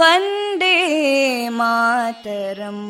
वन्दे मातरम्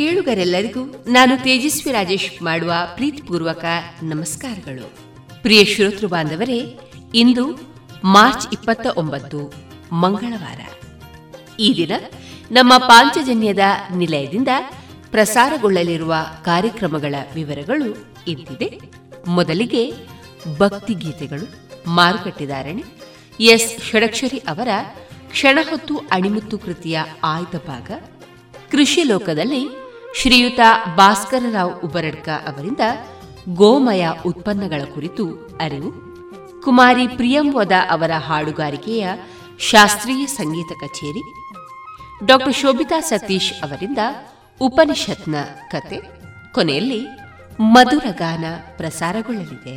ಕೇಳುಗರೆಲ್ಲರಿಗೂ ನಾನು ತೇಜಸ್ವಿ ರಾಜೇಶ್ ಮಾಡುವ ಪ್ರೀತಿಪೂರ್ವಕ ನಮಸ್ಕಾರಗಳು. ಪ್ರಿಯ ಶ್ರೋತೃ ಬಾಂಧವರೇ, ಇಂದು ಮಾರ್ಚ್ ಇಪ್ಪತ್ತ ಒಂಬತ್ತು ಮಂಗಳವಾರ. ಈ ದಿನ ನಮ್ಮ ಪಾಂಚಜನ್ಯದ ನಿಲಯದಿಂದ ಪ್ರಸಾರಗೊಳ್ಳಲಿರುವ ಕಾರ್ಯಕ್ರಮಗಳ ವಿವರಗಳು ಇಂತಿದೆ. ಮೊದಲಿಗೆ ಭಕ್ತಿಗೀತೆಗಳು ಮಾರುಕಟ್ಟೆದಾರಣೆ ಎಸ್ ಷಡಕ್ಷರಿ ಅವರ ಕ್ಷಣಹೊತ್ತು ಅಣಿಮುತ್ತು ಕೃತಿಯ ಆಯ್ದ ಭಾಗ, ಕೃಷಿ ಲೋಕದಲ್ಲಿ ಶ್ರೀಯುತ ಭಾಸ್ಕರರಾವ್ ಉಬರಡ್ಕ ಅವರಿಂದ ಗೋಮಯ ಉತ್ಪನ್ನಗಳ ಕುರಿತು ಅರಿವು, ಕುಮಾರಿ ಪ್ರಿಯಂವದ ಅವರ ಹಾಡುಗಾರಿಕೆಯ ಶಾಸ್ತ್ರೀಯ ಸಂಗೀತ ಕಚೇರಿ ಡಾಕ್ಟರ್ ಶೋಭಿತಾ ಸತೀಶ್ ಅವರಿಂದ ಉಪನಿಷತ್ನ ಕತೆ, ಕೊನೆಯಲ್ಲಿ ಮಧುರಗಾನ ಪ್ರಸಾರಗೊಳ್ಳಲಿದೆ.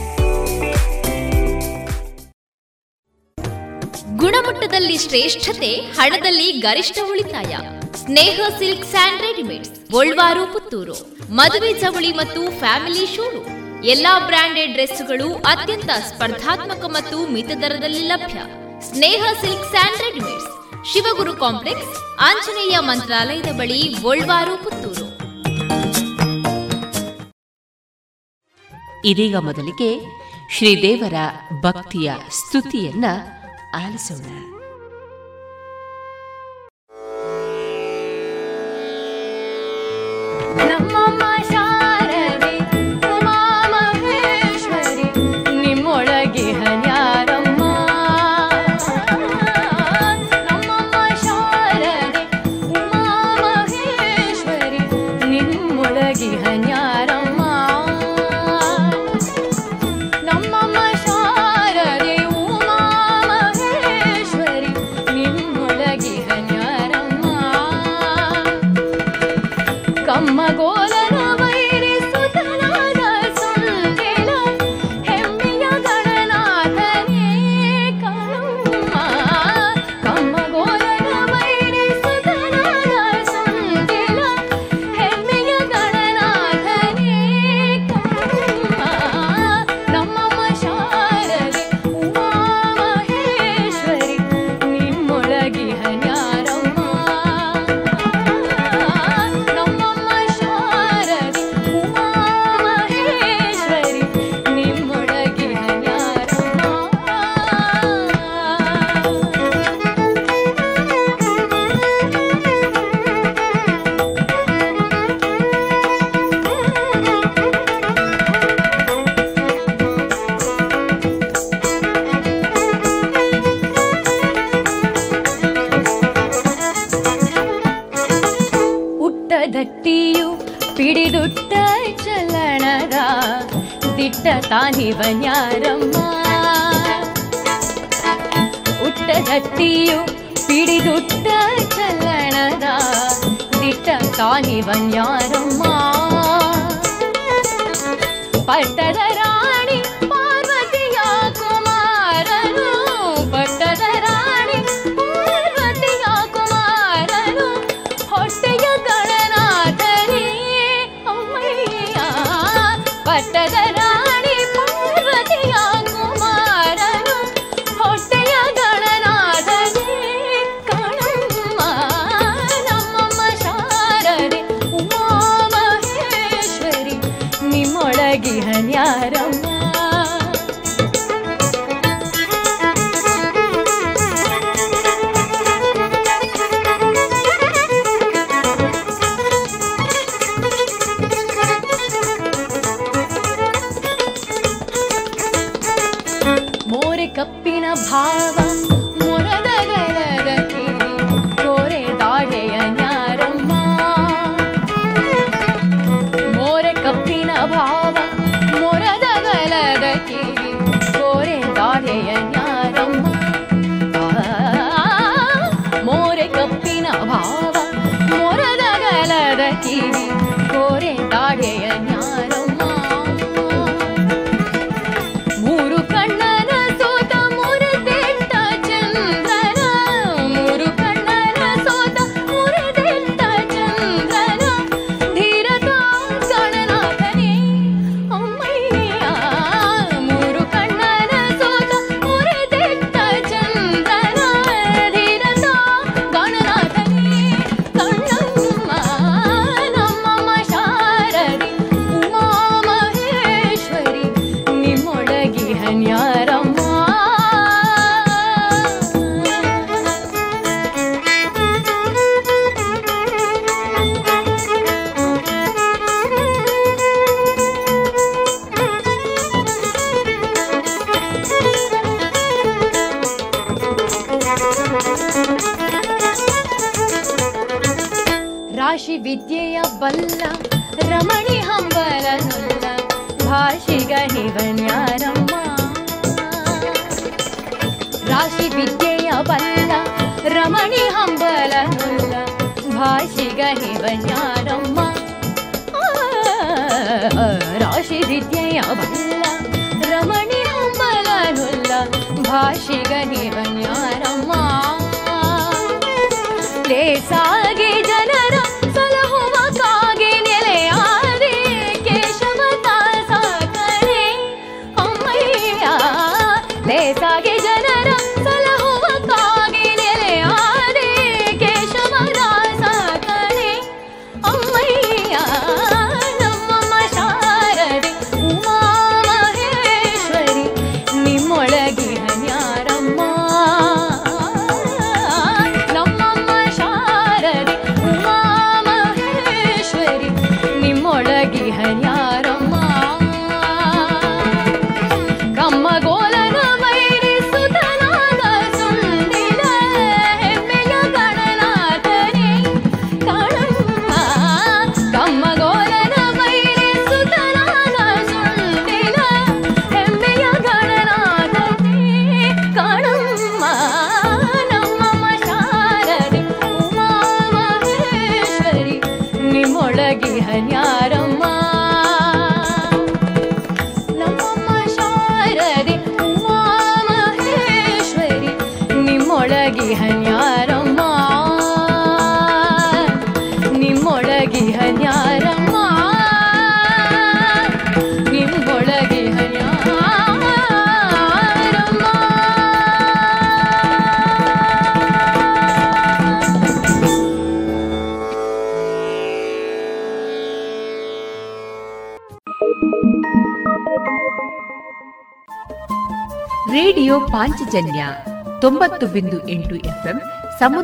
ಗುಣಮಟ್ಟದಲ್ಲಿ ಶ್ರೇಷ್ಠತೆ, ಹಣದಲ್ಲಿ ಗರಿಷ್ಠ ಉಳಿತಾಯ. Sneha silk and readymades, Golwaru, Puttur. ಮದುವೆ ಚವಳಿ ಮತ್ತು ಫ್ಯಾಮಿಲಿ ಶೋರೂಮ್ ಎಲ್ಲಾ ಬ್ರಾಂಡೆಡ್ ಡ್ರೆಸ್ಗಳು ಅತ್ಯಂತ ಸ್ಪರ್ಧಾತ್ಮಕ ಮತ್ತು ಮಿತ ದರದಲ್ಲಿ ಲಭ್ಯ. Sneha silk sand readymades, Shivaguru complex, Anjaneya ಮಂತ್ರಾಲಯದ ಬಳಿ ಗೋಲ್ವಾರು, ಪುತ್ತೂರು. ಇದೀಗ ಮೊದಲಿಗೆ ಶ್ರೀದೇವರ ಭಕ್ತಿಯ ಸ್ತುತಿಯನ್ನ ಆಲಿಸೋಣ. ನಮ್ಮಮ್ಮ ஞானிவன் யான்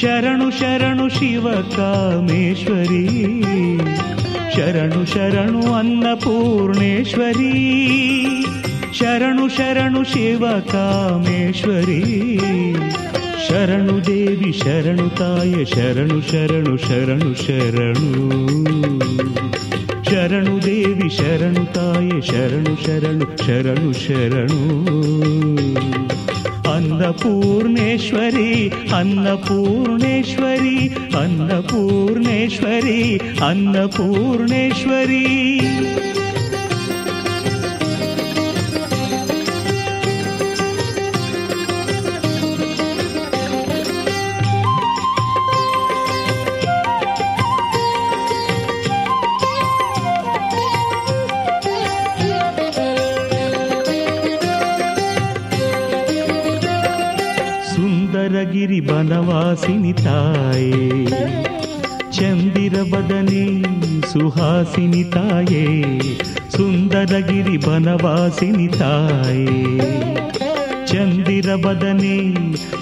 ಶರಣು ಶರಣು ಶಿವ ಕಾಮೇಶ್ವರಿ. ಶರಣು ಶರಣು ಅನ್ನಪೂರ್ಣೇಶ್ವರಿ. ಶರಣು ಶರಣು ಶಿವ ಕಾಮೇಶ್ವರಿ. ಶರಣು ದೇವಿ ಶರಣು ತಾಯ, ಶರಣು ಶರಣು ಶರಣು ಶರಣು. ಶರಣು ದೇವಿ ಶರಣು ತಾಯ, ಶರಣು ಶರಣು ಶರಣು ಶರಣು. अन्नपूर्णेश्वरि अन्नपूर्णेश्वरि अन्नपूर्णेश्वरि अन्नपूर्णेश्वरी। ಸುಹಾಸಿನಿ ತಾಯೇ, ಸುಂದರಗಿರಿ ಬನವಾಸಿನಿ ತಾಯೇ. ಚಂದಿರ ಬದನೆ,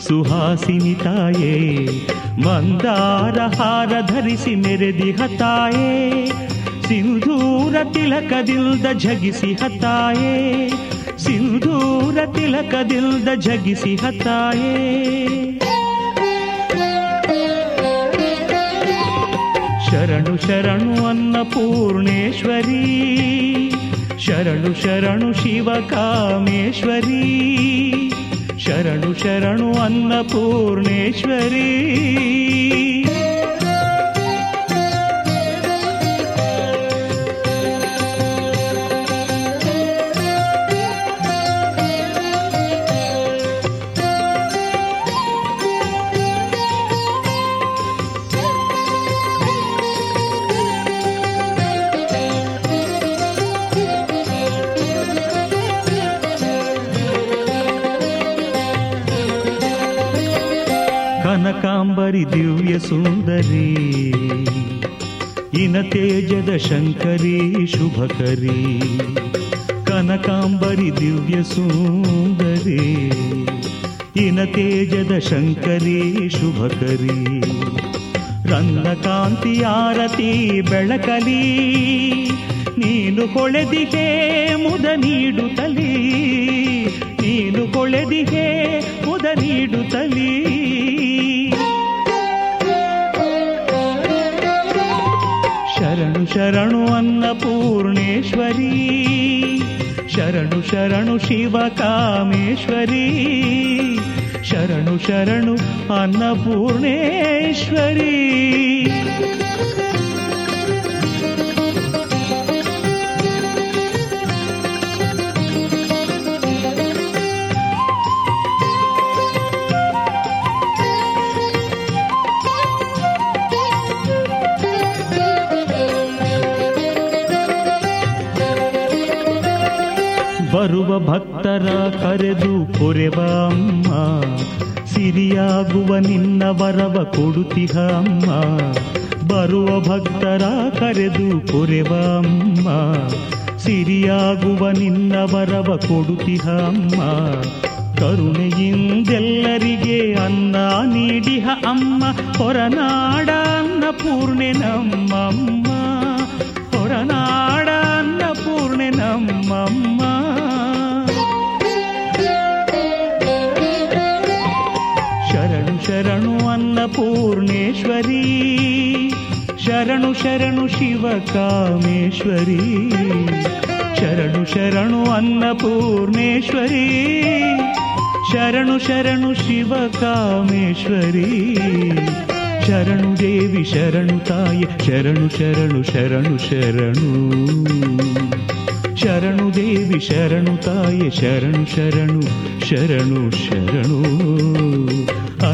ಸುಹಾಸಿನಿ ತಾಯೇ, ಮಂದಾರ ಹಾರ ಧರಿಸಿ ಮೆರೆದಿಹ ತಾಯೇ ಸಿಂಧೂರ ತಿಲಕದಿಲ್ದ ಝಗಿಸಿ ಹತಾಯೇ ಸಿಂಧೂರ ತಿಲಕದಿಲ್ದ ಝಗಿಸಿ ಹತಾಯೇ ಶರಣು ಶರಣು ಅನ್ನಪೂರ್ಣೇಶ್ವರಿ ಶರಣು ಶರಣು ಶಿವ ಕಾಮೇಶ್ವರಿ ಶರಣು ಶರಣು ಅನ್ನಪೂರ್ಣೇಶ್ವರಿ ಕನಕಾಂಬರಿ ಸುಂದರಿ. ಇನ ತೇಜದ ಶಂಕರಿ, ಶುಭಕರಿ. ಕನಕಾಂಬರಿ ದಿವ್ಯ ಸುಂದರಿ. ಇನ ತೇಜದ ಶಂಕರಿ, ಶುಭಕರಿ. ರಂಗ ಕಾಂತಿ ಆರತಿ ಬೆಳಕಲಿ. ನೀನು ಕೊಳೆದಿಗೆ ಮುದ ನೀಡುತ್ತಲಿ ನೀನು ಕೊಳೆದಿಗೆ ಮುದ ನೀಡುತ್ತಲಿ ಶರಣು ಶರಣು ಅನ್ನಪೂರ್ಣೇಶ್ವರಿ ಶರಣು ಶರಣು ಶಿವ ಕಾಮೇಶ್ವರಿ ಶರಣು ಶರಣು ಬರುವ ಭಕ್ತರ ಕರೆದು ಪೊರೆವ ಅಮ್ಮ. ಸಿರಿಯಾಗುವ ನಿನ್ನ ವರವ ಕೊಡುತ್ತಿಹ ಅಮ್ಮ. ಬರುವ ಭಕ್ತರ ಕರೆದು ಪೊರೆವ ಅಮ್ಮ. ಸಿರಿಯಾಗುವ ನಿನ್ನ ವರವ ಕೊಡುತ್ತಿಹ ಅಮ್ಮ. ಕರುಣೆಯಿಂದೆಲ್ಲರಿಗೆ ಅನ್ನ ನೀಡಿಹ ಅಮ್ಮ. ಹೊರನಾಡ ಅನ್ನ ಪೂರ್ಣೆ ನಮ್ಮಮ್ಮ ಹೊರನಾಡ ಶರಣು ಶಿವ ಕಾಮೇಶ್ವರಿ. ಶರಣು ಶರಣು ಅನ್ನಪೂರ್ಣೇಶ್ವರಿ. ಶರಣು ಶರಣು ಶಿವ ಕಾಮೇಶ್ವರಿ. ಶರಣು ದೇವಿ ಶರಣು ತಾಯಿ, ಶರಣು ಶರಣು ಶರಣು ಶರಣು. ಶರಣು ದೇವಿ ಶರಣು ತಾಯಿ, ಶರಣು ಶರಣು ಶರಣು ಶರಣು.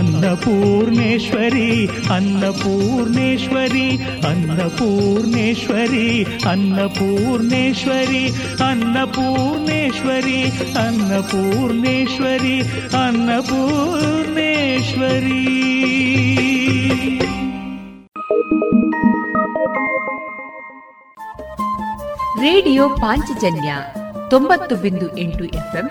ಅನ್ನಪೂರ್ಣೇಶ್ವರಿ ಅನ್ನಪೂರ್ಣೇಶ್ವರಿ ಅನ್ನಪೂರ್ಣೇಶ್ವರಿ ಅನ್ನಪೂರ್ಣೇಶ್ವರಿ ಅನ್ನಪೂರ್ಣೇಶ್ವರಿ ಅನ್ನಪೂರ್ಣೇಶ್ವರಿ ಅನ್ನಪೂರ್ಣೇಶ್ವರಿ. ರೇಡಿಯೋ ಪಾಂಚಜನ್ಯ ತೊಂಬತ್ತು ಬಿಂದು ಎಂಟು ಎಫ್ಎಂ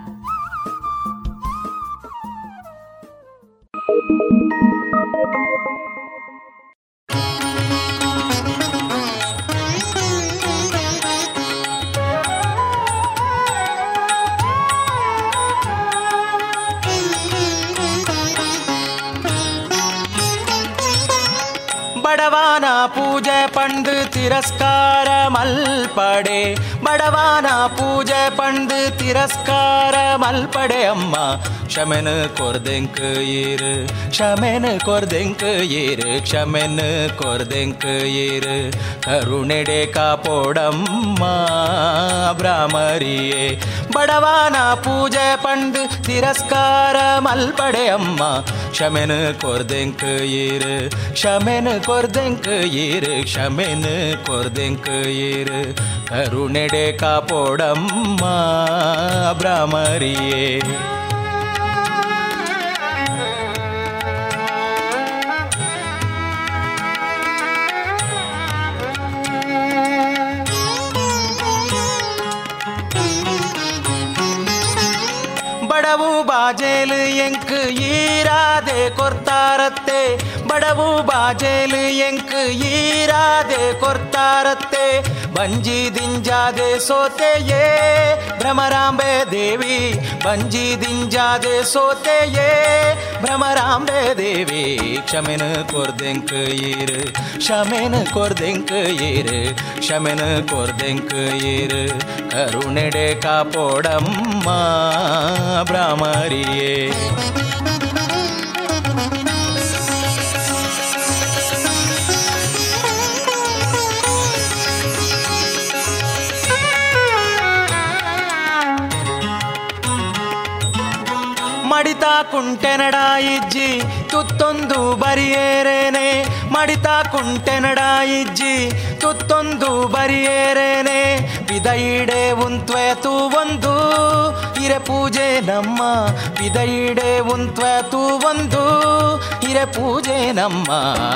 ಪೂಜೆ ಪಂಡು ತಿರಸ್ಕಾರ ಮಲ್ಪಡೆ ಬಡವಾನ ಪೂಜೆ ಪಂಡು ತಿರಸ್ಕಾರ ಮಲ್ಪಡೆ ಅಮ್ಮ ಕ್ಷಮೆನ ಕೊರ್ದೆಂಕ್ ಈರು ಕ್ಷಮೆನ ಕೊರ್ದೆಂಕ್ ಈರು ಕ್ಷಮೆನ ಕೊರ್ದೆಂಕ್ ಈರು ಕರುಣೆಡೆ ಕಾಪೋಡಮ್ಮ ಭ್ರಾಮರಿಯೇ ಬಡವಾನ ಪೂಜೆ ಪಂಡು ತಿರಸ್ಕಾರ ಮಲ್ಪಡೆ ಅಮ್ಮ ಕ್ಷಮೆನ ಕೊರ್ದೆಂಕ್ ಈರು ಕ್ಷಮೆನ ಕೊರ್ದೆಂಕ್ ಈರು ಕ್ಷಮೆನ ಕೊರ್ದೆಂಕ್ ಈರು ಕರುಣೆಡೆ ಕಾಪೋಡಮ್ಮ ಭ್ರಾಮರಿಯೇ ಬಡವು ಬಾಜೇಲು ಎಂಕ್ ಈರಾದೆ ಕೊರ್ತಾರತ್ತೆ ಬಡವು ಬಾಜೇಲು ಎಂಕ್ ಈರಾದೆ ಕೊರ್ತಾರತ್ತೆ ಬಂಜಿ ದಿಂಜಾದೆ ಸೋತೆಯೇ ಭ್ರಮರಾಂಬೆ ದೇವಿ ಬಂಜಿ ದಿಂಜಾದೆ ಸೋತೆಯೇ ಭ್ರಮರಾಂಬೆ ದೇವಿ ಕ್ಷಮೆನ ಕೊರ್ದೆಂಕ್ ಈರು ಕ್ಷಮೆನ ಕೊರ್ದೆಂಕ್ ಈರು ಕ್ಷಮೆನ ಕೊರ್ದೆಂಕ್ ಈರು ಕರುಣೆಡೆ ಕಾಪೋಡಮ್ಮ ಭ್ರಾಮರಿಯೇ ಮಡಿತಾ ಕುಂಟೆನಡ ಇಜ್ಜಿ ತುತ್ತೊಂದು ಬರಿಯೇರೇನೆ ಮಡಿತಾ ಕುಂಟೆನಡಾಯಿಜ್ಜಿ. ತುತ್ತೊಂದು ಬರಿಯೇರೇನೆ. ಪಿದೈಡೆ ಉಂತ್ವೆತು ಒಂದು. ಹಿರೆ ಪೂಜೆ ನಮ್ಮ. ಪಿದೈಡೆ ಉಂತ್ವೆತು ಒಂದು. ಹಿರೆ ಪೂಜೆ ನಮ್ಮ.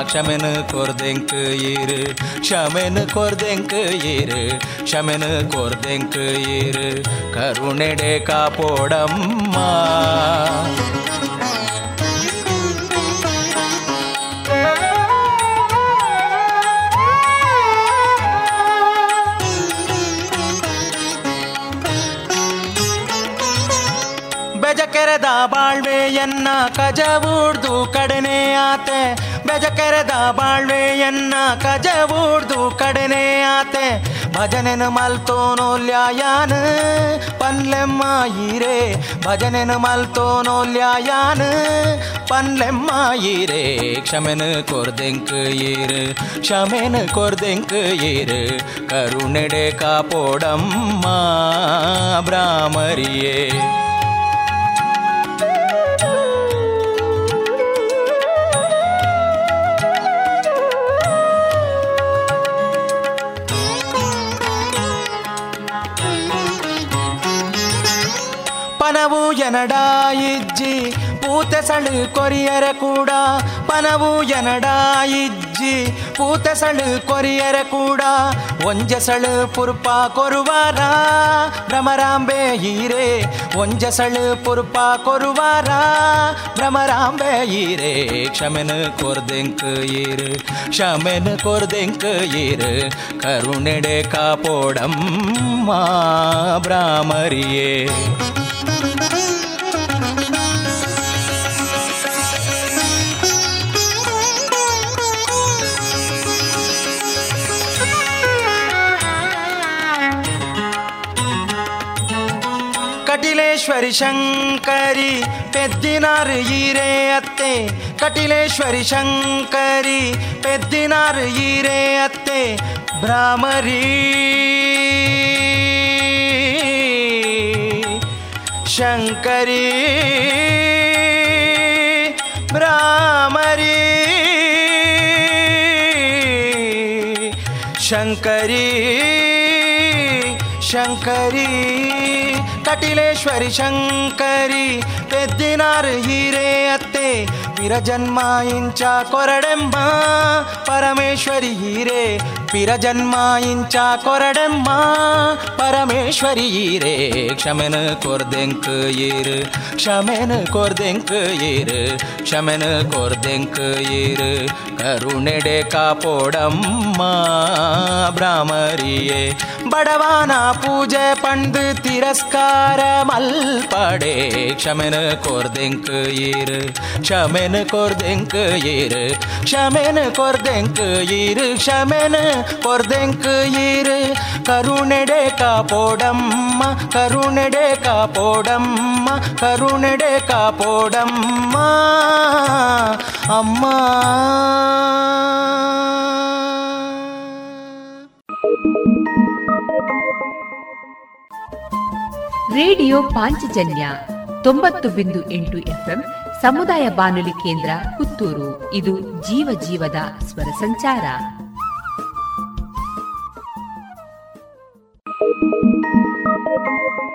ಕ್ಷಮೆನ ಕೊರ್ದೆಂಕ್ ಈರು ಕ್ಷಮೆನ ಕೊರ್ದೆಂಕ್ ಈರು ಕ್ಷಮೆನ ಕೊರ್ದೆಂಕ್ ಈರು ಕರುಣೆಡೆ ಕಾಪೋಡಮ್ಮ. ಬೆಜಕೆರೆದ ಬಾಳ್ವೆಯನ್ನ ಕಜವೂಡ್ದು ಕಡನೆ ಆತೆ. ಬೆಜಕೆರೆದ ಬಾಳ್ವೆಯನ್ನ ಕಜವೂಡ್ದು ಕಡನೆ ಆತೆ. ಭಜನೆನ ಮಲ್ತೋನೋಲ್ಯಾಯಾನ್, ಪನ್ಲೆಮ್ಮ ಈರೆ ಭಜನೆನ ಮಲ್ತೋನೋಲ್ಯಾಯಾನ್, ಪನ್ಲೆಮ್ಮ ಈರೆ ಕ್ಷಮೆನ ಕೊರ್ದೆಂಕ್ ಈರು ಕ್ಷಮೆನ ಕೊರ್ದೆಂಕ್ ಈರು ಕರುಣೆಡೆ ಕಾಪೋಡಮ್ಮ ಭ್ರಾಮರಿಯೇ ಪನವು ಎನಡ ಇಜ್ಜಿ ಪೂತೆ ಸಳು ಕೊರಿಯರೆ ಕೂಡ ಪನವು ಎನಡ ಇಜ್ಜಿ ಪೂತೆ ಸಳು ಕೊರಿಯರೆ ಕೂಡ ಒಂಜ ಸಳು ಪುರ್ಪ ಕೊರುವಾರ ಭ್ರಮರಾಂಬೆ ಈರೆ ಒಂಜ ಸಳು ಪುರ್ಪ ಕೊರುವಾರ ಭ್ರಮರಾಂಬೆ ಈರೆ ಕ್ಷಮೆನ ಕೊರ್ದೆಂಕ್ ಈರು ಕ್ಷಮೆನ ಕೊರ್ದೆಂಕ್ ಈರು ಕರುಣೆಡೆ ಕಾಪೋಡಮ್ಮ ಭ್ರಾಮರಿಯೇ ಕಟಿಲೇಶ್ವರಿ ಶಂಕರಿ, ಪೆದ್ದಿನಾರು ಈರೇ ಅತ್ತೆ. ಕಟಿಲೇಶ್ವರಿ ಶಂಕರಿ, ಪೆದ್ದಿನಾರು ಈರೇ ಅತ್ತೆ. ಭ್ರಾಮರಿ ಶಂಕರಿ. ಭ್ರಾಮರಿ ಶಂಕರಿ. ಶಂಕರಿ. ಕಟಿಲೇಶ್ವರಿ ಶಂಕರಿ ಪೆದ್ದಿನಾರು ಹೀರೆ ಅತ್ತೆ ಪಿರಜನ್ಮ ಇಂಚ ಕೊರಡೆಮ್ಮ ಪರಮೇಶ್ವರಿ ಹೀರೆ ಪಿರಜನ್ಮ ಇಂಚ ಕೊರಡೆಮ್ಮ, ಪರಮೇಶ್ವರಿ ಹೀರೆ ಕ್ಷಮೆನ ಕೊರ್ದೆಂಕ್ ಈರು, ಕ್ಷಮೆನ ಕೊರ್ದೆಂಕ್ ಈರು, ಕ್ಷಮೆನ ಕೊರ್ದೆಂಕ್ ಈರು, ಕರುಣೆಡೆ ಕಾಪೋಡಮ್ಮ, ಭ್ರಾಮರಿಯೇ, ಬಡವಾನ ಪೂಜೆ ಪಂಡು ತಿರಸ್ಕಾರ ಮಲ್ಪಡೆ, ಕ್ಷಮೆನ ಕೊರ್ದೆಂಕ್ ಈರು, ಕ್ಷಮೆನ ಕೊರ್ದೆಂಕ್ ಈರು, ಕ್ಷಮೆನ ಕೊರ್ದೆಂಕ್ ಈರು, ಕ್ಷಮೆನ ಈರು ಕರುಣೆಡೆ ಕಾಪೋಡಮ್ಮ ಕರುಣೆಡೆ ಕಾಪೋಡಮ್ಮ ಕರುಣೆಡೆ ಕಾಪೋಡಮ್ಮ ಅಮ್ಮ. ರೇಡಿಯೋ ಪಾಂಚಜನ್ಯ ತೊಂಬತ್ತು ಬಿಂದು ಎಂಟು ಎಫ್ಎಂ, ಸಮುದಾಯ ಬಾನುಲಿ ಕೇಂದ್ರ ಪುತ್ತೂರು. ಇದು ಜೀವ ಜೀವದ ಸ್ವರ ಸಂಚಾರ. Thank you.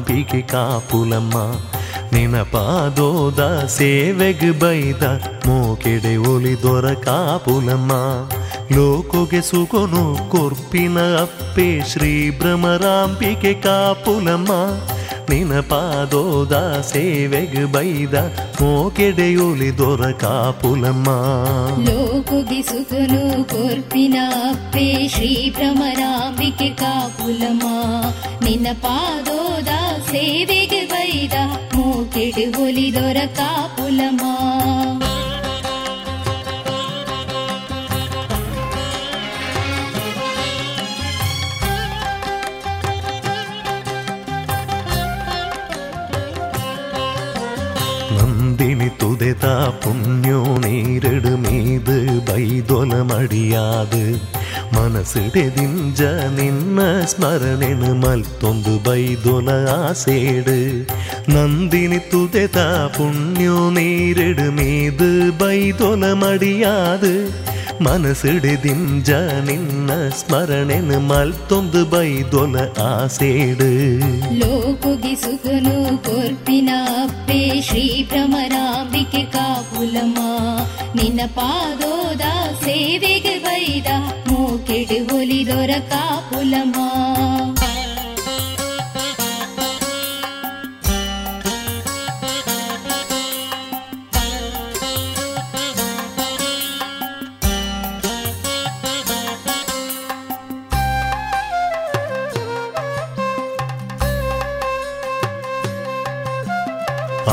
ಭ್ರಮರಾಂಬಿಕೆ ಕಾಪುಲಮ್ಮ, ನಿನಪಾದೋದ ಸೇವೆಗೆ ಬೈದ ಮೋಕೆಡೆ ಒಲಿದೊರ ಕಾಪುಲಮ್ಮ. ಲೋಕೋಗೆ ಸುಕೊನು ಕೊರ್ಪಿನ ಅಪ್ಪೆ ಶ್ರೀ ಭ್ರಮರಾಂಬಿಕೆ ಕಾಪುಲಮ್ಮ ನಿನ ಪಾದೋದ ಸೇವೆಗೆ ಬೈದ ಮೋಕೆಡೆಯುಲಿ ದೊರಕಾಪುಲಮ್ಮ ಲೋಕೋಗೆ ಸುಖನು ಕೊರ್ಪಿನ ಅಪ್ಪೆ ಶ್ರೀ ಭ್ರಮರಾಂಬಿಕೆ ಕಾಪುಲಮ್ಮ ನಿನ್ನ ಪಾದೋದ ಸೇವೆಗೆ ಬೈದ ಮೂಕೆಡು ಒಲಿದೊರ ಕಾಪುಲಮ್ಮ നന്ദിനി തുതെത പുണ്യോ നേരിട് മീത് മനസ്സിടെതിഞ്ച നിന്ന സ്മരണന് മൽത്തൊന്തു വൈദുന ആസേട്. നന്ദിനി തുതാ പുണ്യോ നേരിടുമേത് വൈദുന മടിയാത്. ಮನಸ್ಸಿಡಿದಿಂಜ ನಿನ್ನ ಸ್ಮರಣೆನು ಮಲ್ತೊಂದು ಬೈದೊಲ ಆಸೇಡು ಲೋಕುಗೆ ಸುಖನು ಕೊರ್ಪಿನ ಅಪ್ಪೆ ಶ್ರೀ ಭ್ರಮರಾಂಬಿಕೆ ಕಾಪುಲಮ್ಮ ನಿನ್ನ ಪಾದೋದ ಸೇವೆಗೆ ಬೈದ ಮೂಕೆಡು ಒಲಿದೊರ ಕಾಪುಲಮ್ಮ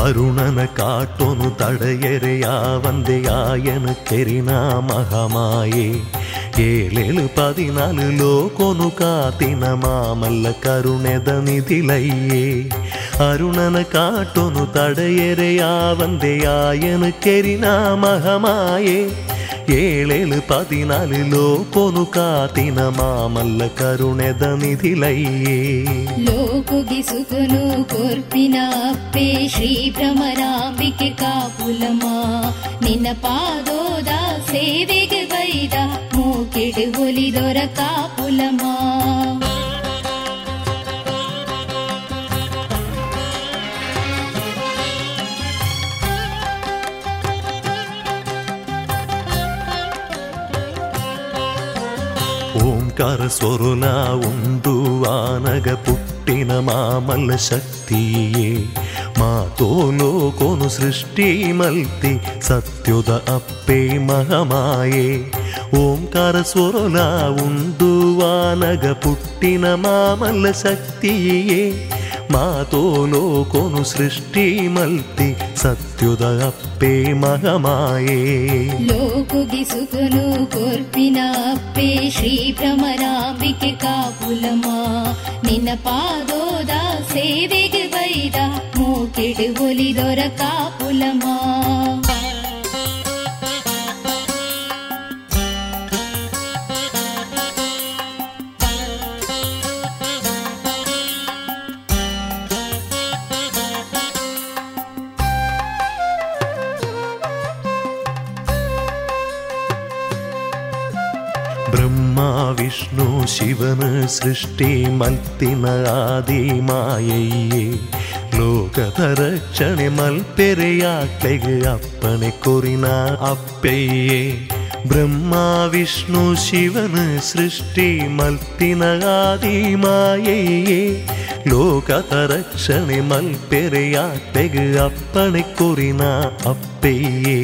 ಅರುಣನ ಕಾಟೋನು ತಡೆಯರೆಯ ವಂದೆಯಾಯನು ಕೆರಿನ ಮಹಮಾಯೇ ఏలేలు పదినాలులో కొను కాతిన మామల్ల కరుణెదనిదిలయ్యే అరుణన కాటొను తడయెరయా వందెయాయను కెరినా మహమాయే ఏళేలు పదినాలులో కొను కాతిన మామల్ల కరుణెదనిదిలయ్యే ಲೋಕುಗೆ ಸುಖನು ಕೊರ್ಪಿನ ಅಪ್ಪೆ ಶ್ರೀ ಭ್ರಮರಾಂಬಿಕೆ ಕಾಪುಲಮ್ಮ ನಿನ್ನ ಪಾದೋದ ಸೇವೆಗೆ ಬೈದ ಮೂಕೆಡು ಒಲಿದೊರ ಕಾಪುಲಮ್ಮ ಓಂಕಾರ ಸ್ವರುಲ ಉಂಡು ಆನಗ ಪುಟ್ಟಿನ ಮಾಮಲ್ಲ ಶಕ್ತಿಯೇ ಮಾತೋಲೋ ಕೋನು ಸೃಷ್ಟಿ ಮಲ್ತಿ ಸತ್ಯುದ ಅಪ್ಪೇ ಮಹಮಾಯೇ ಓಂಕಾರ ಸ್ವರುಲ ಉಂಡು ಆನಗ ಪುಟ್ಟಿನ ಮಾಮಲ್ಲ ಶಕ್ತಿಯೇ ಮಾತೋಲೋ ಕೊನು ಸೃಷ್ಟಿ ಮಲ್ತಿ ಸತ್ಯದ ಅಪ್ಪೆ ಮಹಮಾಯೇ ಲೋಕುಗೆ ಸುಖನು ಕೊರ್ಪಿನ ಅಪ್ಪೆ ಶ್ರೀ ಭ್ರಮರಾಂಬಿಕೆ ಕಾಪುಲಮ್ಮ ನಿನ್ನ ಪಾದೋದ ಸೇವೆಗೆ ಬೈದ ಮೂಕೆಡು ಒಲಿದೊರ ಕಾಪುಲಮ್ಮ മഹാവിഷ്ണു ശിവന് സൃഷ്ടി മൽത്തിന ആദിമായയ്യേ ലോകതരക്ഷണെ മൽപ്പെരയാക്കൈ അപ്പനെ കൊറിന അപ്പയ്യേ ಅಪ್ಪಣೆ ಕೊರಿನ ಅಪ್ಪಯ್ಯೇ ಬ್ರಹ್ಮ ವಿಷ್ಣು ಶಿವನ ಸೃಷ್ಟಿ ಮಲ್ತಿನ ಆದಿ ಮಾಯಯ್ಯೇ ಲೋಕದ ರಕ್ಷಣೆ ಮಲ್ಪೆರೆಯಾಕ್ಲೆಗೆ ಅಪ್ಪಣೆ ಕೊರಿನ ಅಪ್ಪಯ್ಯೇ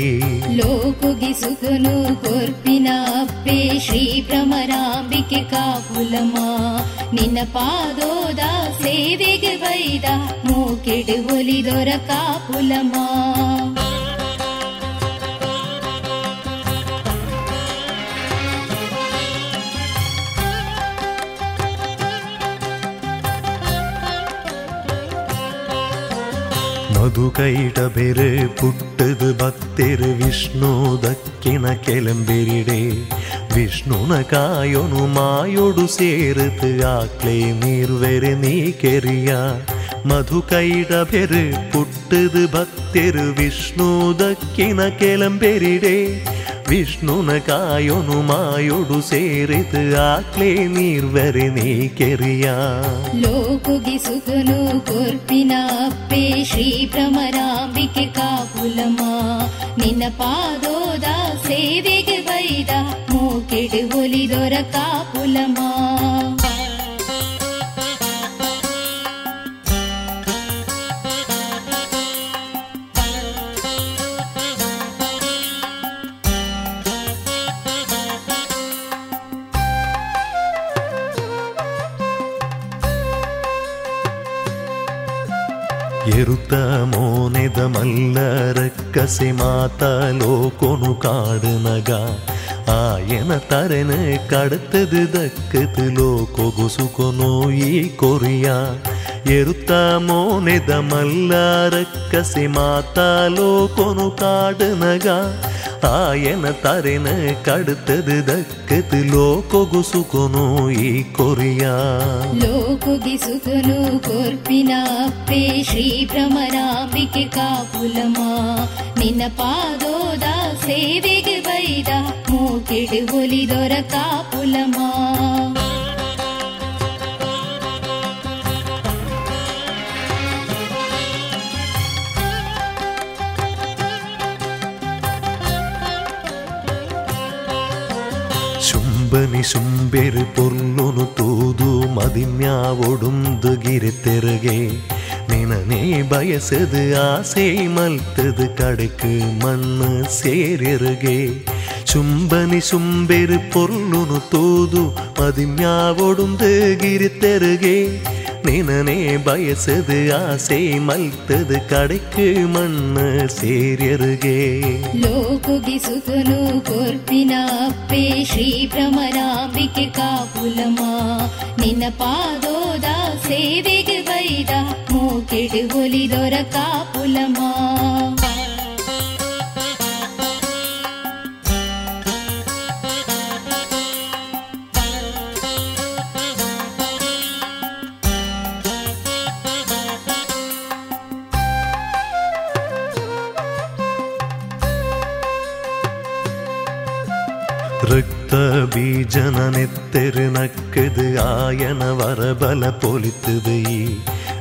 ಲೋಕುಗೆ ಸುಖನು ಕೊರ್ಪಿನ ಅಪ್ಪೆ ಶ್ರೀ ಭ್ರಮರಾಂಬಿಕೆ ಕಾಪುಲಮ್ಮ ನಿನ್ನ ಪಾದೋದ ಸೇವೆಗೆ ಬೈದ ಮೂಕೆಡು ಒಲಿದೊರ ಕಾಪುಲಮ್ಮ മധു കൈട പെര് പുട്ടത് ഭക്തര് വിഷ്ണു ദക്കിന ಕೆಲಂಬೆರಿಡೆ ವಿಷ್ಣುನ ಕಾಯೊನು ಮಾಯೊಡು ಸೇರುತ್ ಆಕ್ಲೆ ನೀರ್ವೆರೆ ನೀ ಭಕ್ತರು ವಿಷ್ಣು ದಕ್ಕಿನ ಕೆಲಂಬೆರಿಡೆ ವಿಷ್ಣುನ ಕಾಯೋನು ಮಾಯೋಡು ಸೇರಿತ್ ಆಕ್ಲೆ ನೀರ್ವೆರೆ ನೀ ಕೆರಿಯ. ಲೋಕುಗೆ ಸುಖನು ಕೊರ್ಪಿನ ಅಪ್ಪೆ, ಶ್ರೀ ಭ್ರಮರಾಂಬಿಕೆ ಕಾಪುಲಮ್ಮ ನಿನ್ನ ಪಾದೋದ ಸೇವೆಗೆ ಬೈದ, ಮೂಕೆಡು ಒಲಿದೊರ ಕಾಪುಲಮ್ಮ ചേർത്ത മോനിതമല്ല രക്കസെ മാതാലോക്കൊന്നു കാടുനക ആയന തരന് കടുത്തത് ദക്കത്ത് ലോകൊസുകൊന്നു ഈ കൊറിയ എരുത്ത മോനിതമല്ല രക്കസെ മാതാലോക്കൊന്നു കാടുനക தாயன தரென கடுத்தது தக்கது லோகொகு சுகுனு ஈ கொரியா லோகொகி சுகுனு கொர்பினாப்பே ஸ்ரீ ಭ್ರಮರಾಂಬಿಕೆ ಕಾಪುಲಮ ನಿನ್ನ ಪಾದೋದ ಸೇವೆಗೆ ಬೈದ ಮೂಕಿಡು ಒಲಿದೊರ ಕಾಪುಲಮ ಶುಂಭನಿ ಶುಂಬೆರು ಪೊರ್ಲುನು ತೂದು ಮದಿಮ್ಯಾವೊಡುಂದು ಗಿರಿ ತೆರಗೆ ನಿನನೇ ಬಯಸದು ಆಸೆ ಮಲ್ತದು ಕಡೆಕು ಮಣ್ಣು ಸೇರಿರುಗೆ ಶುಂಭನಿ ಶುಂಬೆರು ಪೊರ್ಲುನು ತೂದು ಮದಿಮ್ಯಾವೊಡುಂದು ಗಿರಿ ತೆರಗೆ ನಿನನೇ ಬಯಸದು ಆಸೆ ಮಲ್ತದು ಕಡೆಕು ಮಣ್ಣು ಸೇರಿರುಗೆ ಲೋಕುಗಿಸುಕನು ಕೊರ್ಪಿನ ಅಪ್ಪೆ ಶ್ರೀ ಭ್ರಮರಾಂಬಿಕೆ ಕಾಪುಲಮ ನಿನ್ನ ಪಾದೋದ ಸೇವೆಗೆ ಬೈದ ಮೂಕಿಡು ಒಲಿದೊರ ಕಾಪುಲಮ ಬೀಜನ ನೆತ್ತೆರು ನಕ್ಕದು ಆಯನ ವರಬಲ ಪೊಲಿತದು ಈ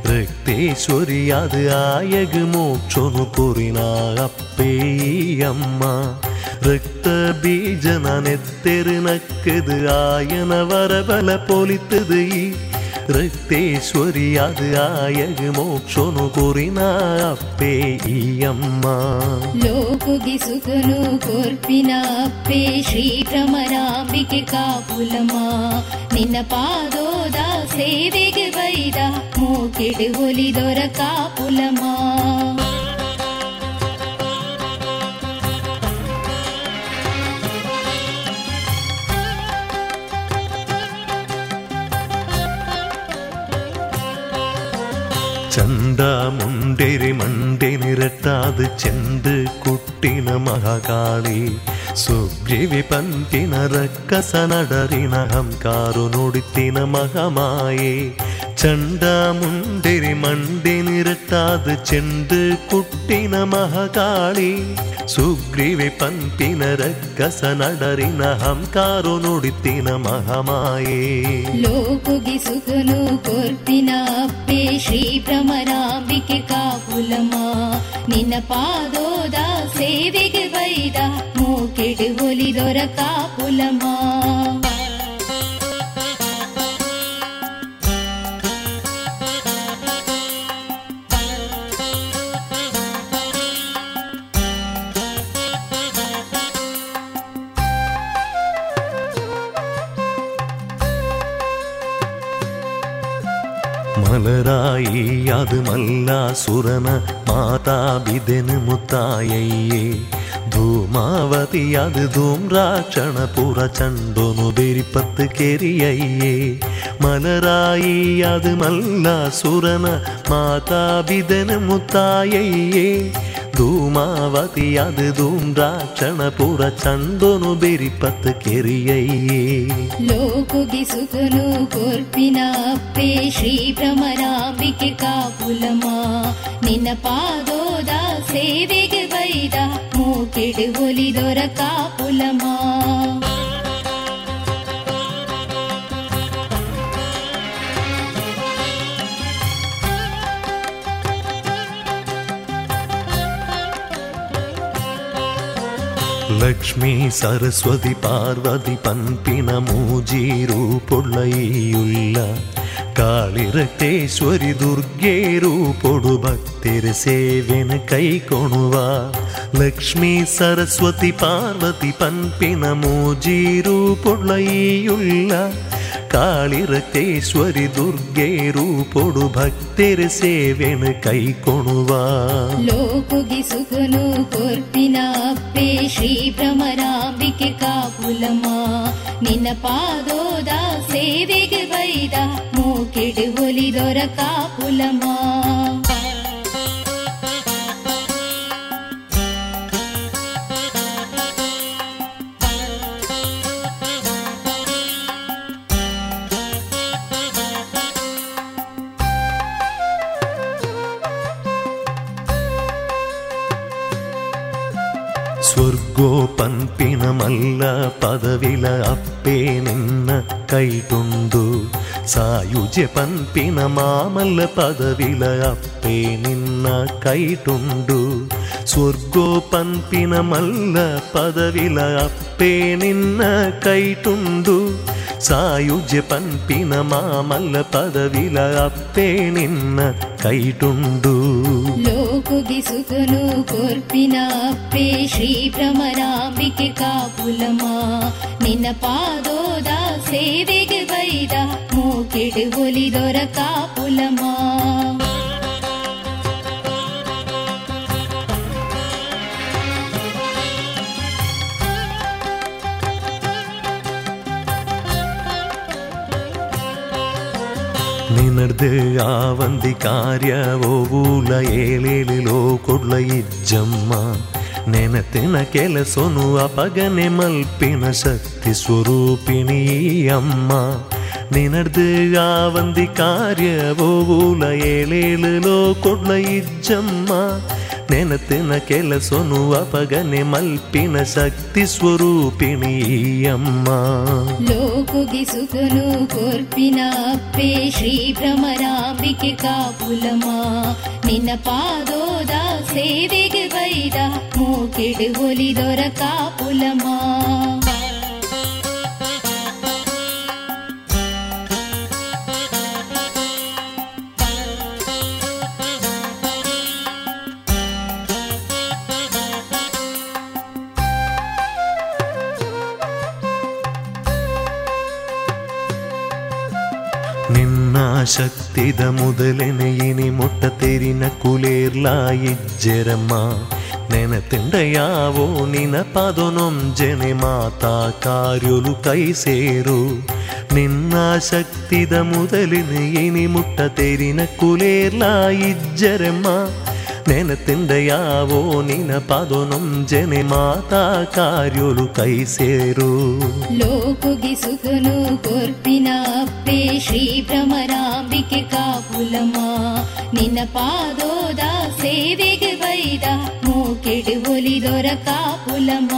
ರಕ್ತೇಶ್ವರಿ ಅದು ಆಯಗ ಮೋಕ್ಷನು ಕುರಿನ ಅಪ್ಪೇ ಅಮ್ಮ ರಕ್ತ ಬೀಜನ ನೆತ್ತೆರು ನಕ್ಕದು ಆಯನ ವರಬಲ ಪೊಲಿತದು ಈ ರಕ್ತೇಶ್ವರಿ ಅದು ಆಯಗ ಮೋಕ್ಷನು ಕುರಿನ ಅಪ್ಪೇ ಈ ಅಮ್ಮ ಲೋಕುಗಿಸುಕನು ಕೊರ್ಪಿನ ಅಪ್ಪೆ ಶ್ರೀ ಭ್ರಮರಾಂಬಿಕೆ ಕಾಪುಲಮ ನಿನ್ನ ಪಾದೋದ ಸೇವೆಗೆ ಬೈದ ಮೂಕಿಡು ಒಲಿದೊರ ಕಾಪುಲಮ ചന്ത മുണ്ടേരി മണ്ടി നിരത്താത് ചെന്ത് കുട്ടിന മഹാകാളി സുഗ്രീവി പന്തിന രക്കസ നടറിനഹം കാറു നുടിത്തിന മഹമായേ ಚಂಡ ಮುಂಡೆರಿ ಮಂಡೆ ನಿರಟ್ಟಾದ ಚೆಂದ ಕುಟ್ಟಿನ ಮಹಾಕಾಳಿ ಸುಗ್ರೀವಿ ಪಂಪಿನ ರಕ್ಕಸ ನಡರಿನ ಹಂಕಾರು ನುಡಿತಿನ ಮಹಮಾಯೆ ಲೋಕುಗಿಸುಕನು ಕೊರ್ಪಿನ ಅಪ್ಪೆ ಶ್ರೀ ಭ್ರಮರಾಂಬಿಕೆ ಕಾಪುಲಮ ನಿನ್ನ ಪಾದೋದ ಸೇವೆಗೆ ಬೈದ ಮೂಕಿಡು ಒಲಿದೊರ ಕಾಪುಲಮ ಮಲರಾಯಿ ಅದು ಮಲ್ಲಾಸುರನ ಮಾತಾ ಬಿದೆನು ಮುತ್ತಾಯಯ್ಯೇ ಧೂಮಾವತಿ ಅದು ಧೂಮ್ರಾಕ್ಷಣ ಪುರ ಚಂಡೋನು ಬೆರಿಪತ್ತು ಕೆರಿಯಯ್ಯೇ ಮಲರಾಯಿ ಅದು ಮಲ್ಲಾಸುರನ ಮಾತಾ ಬಿದೆನು ಮುತ್ತಾಯಯ್ಯೇ ಧೂಮಾವತಿ ಅದು ಧೂಮ್ರಾಕ್ಷಣ ಪುರ ಚಂಡೋನು ಬೆರಿಪತ್ತು ಕೆರಿಯಯ್ಯೇ ಲೋಕುಗಿಸುಕನು ಕೊರ್ಪಿನ ಅಪ್ಪೆ ಶ್ರೀ ಭ್ರಮರಾಂಬಿಕೆ ಕಾಪುಲಮ ನಿನ್ನ ಪಾದೋದ ಸೇವೆಗೆ ಬೈದ ಮೂಕಿಡು ಒಲಿದೊರ ಕಾಪುಲಮ ಲಕ್ಷ್ಮೀ ಸರಸ್ವತಿ ಪಾರ್ವತಿ ಪಂಪಿನ ಮೂಜೀರು ಪೊಳ್ಳೈಯುಳ್ಳ ಕಾಳಿರಟೇಶ್ವರಿ ದುರ್ಗೆ ರೂಪೊಡು ಭಕ್ತಿರ ಸೇವೆನ ಕೈಕೊಣುವ ಲಕ್ಷ್ಮೀ ಸರಸ್ವತಿ ಪಾರ್ವತಿ ಪಂಪಿನ ಮೂಜೀರು ಪೊಳ್ಳೈಯುಳ್ಳ ಕಾಳಿರತೇಶ್ವರಿ ದುರ್ಗೆ ರೂಪೊಡು ಭಕ್ತರ ಸೇವೆನ ಕೈಕೊಣುವ. ಲೋಕುಗಿ ಸುಖನು ಕೊರ್ತಿನ ಅಪ್ಪೆ, ಶ್ರೀ ಭ್ರಮರಾಂಬಿಕೆ ಕಾಪುಲಮ್ಮ ನಿನ್ನ ಪಾದೋದ ಸೇವೆಗೆ ಬೈದ, ಮೂಕೆಡು ಒಲಿದೊರ ಕಾಪುಲಮ್ಮ ಸ್ವರ್ಗೋ ಪನ್ಪಿನ ಮಲ್ಲ ಪದವಿಲ ಅಪ್ಪೇ ನಿನ್ನ ಕೈಟುಂಡು ಸಾಯುಜೆ ಪನ್ಪಿನ ಮಾಮಲ್ಲ ಪದವಿಲ ಅಪ್ಪೇ ನಿನ್ನ ಕೈಟುಂಡು ಸ್ವರ್ಗೋ ಪನ್ಪಿನ ಮಲ್ಲ ಪದವಿಲ ಅಪ್ಪೇ ನಿನ್ನ ಕೈಟುಂಡು ಸಾಯುಜ್ಯ ಪನ್ಪಿನ ಮಾಮಲ್ಲ ಪದವಿಲ ಅಪ್ಪೇ ನಿನ್ನ ಕೈಟುಂಡು ಲೋಕುಗಿ ಸುಖನು ಕೊರ್ಪಿನ ಅಪ್ಪೆ ಶ್ರೀ ಭ್ರಮರಾಂಬಿಕೆ ಕಾಪುಲಮ್ಮ ನಿನ್ನ ಪಾದೋದ ಸೇವೆಗೆ ಬೈದ ಮೂಕೆಡು ಒಲಿದೊರ ಕಾಪುಲಮ್ಮ ನಿನರ್ದು ಆವಂದಿ ಕಾರ್ಯ ಓವೂಲ ಏಳೇಳಿಲೋ ಕೊಡ್ಲ ಇಜ್ಜಮ್ಮ ನೆನತಿನ ಕೆಲಸೊನು ಅಪಗನೆ ಮಲ್ಪಿನ ಶಕ್ತಿ ಸ್ವರೂಪಿಣಿ ಅಮ್ಮ ನಿನರ್ದು ಆವಂದಿ ಕಾರ್ಯ ಓವೂಲ ಏಳೇಳಿಲೋ ಕೊಡ್ಲ ಇಜ್ಜಮ್ಮ ನೆನತಿನ ಕೆಲಸೊನು ಅಪಗನೆ ಮಲ್ಪಿನ ಶಕ್ತಿ ಸ್ವರೂಪಿಣಿ ಅಮ್ಮ ಲೋಕುಗಿ ಸುಖನು ಕೊರ್ಪಿನ ಅಪ್ಪೆ ಶ್ರೀ ಭ್ರಮರಾಂಬಿಕೆ ಕಾಪುಲಮ್ಮ ನಿನ್ನ ಪಾದೋದ ಸೇವೆಗೆ ಬೈದ ಮೂಕೆಡು ಒಲಿದೊರ ಕಾಪುಲಮ್ಮ ನಿನ್ನ ಶಕ್ತಿದ ಮೊದಲನೆ ಇನಿ ಮೊಟ್ಟ ತೆರಿನ ಕುಲೇರ್ಲಾ ಇಜ್ಜೆರಮ್ಮ ನೆನತಿಂಡ ಯಾವೋ ನಿನ ಪದನೊಂಜನೆ ಮಾತಾ ಕಾರ್ಯೊಲು ಕೈ ಸೇರು. ನಿನ್ನ ನೆನತಿಂಡ ಯಾವೋ ನಿನ ಪದನೊಂಜನೆ ಮಾತಾ ಕಾರ್ಯೊಲು ಕೈ ಸೇರು. ಲೋಕುಗಿ ಸುಖನು ಕೊರ್ಪಿನ ಅಪ್ಪೆ, ಶ್ರೀ ಭ್ರಮರಾಂಬಿಕೆ ಕಾಪುಲಮ್ಮ ನಿನ್ನ ಪಾದೋದ ಸೇವೆಗೆ ಬೈದ, ಮೂಕೆಡು ಒಲಿದೊರ ಕಾಪುಲಮ್ಮ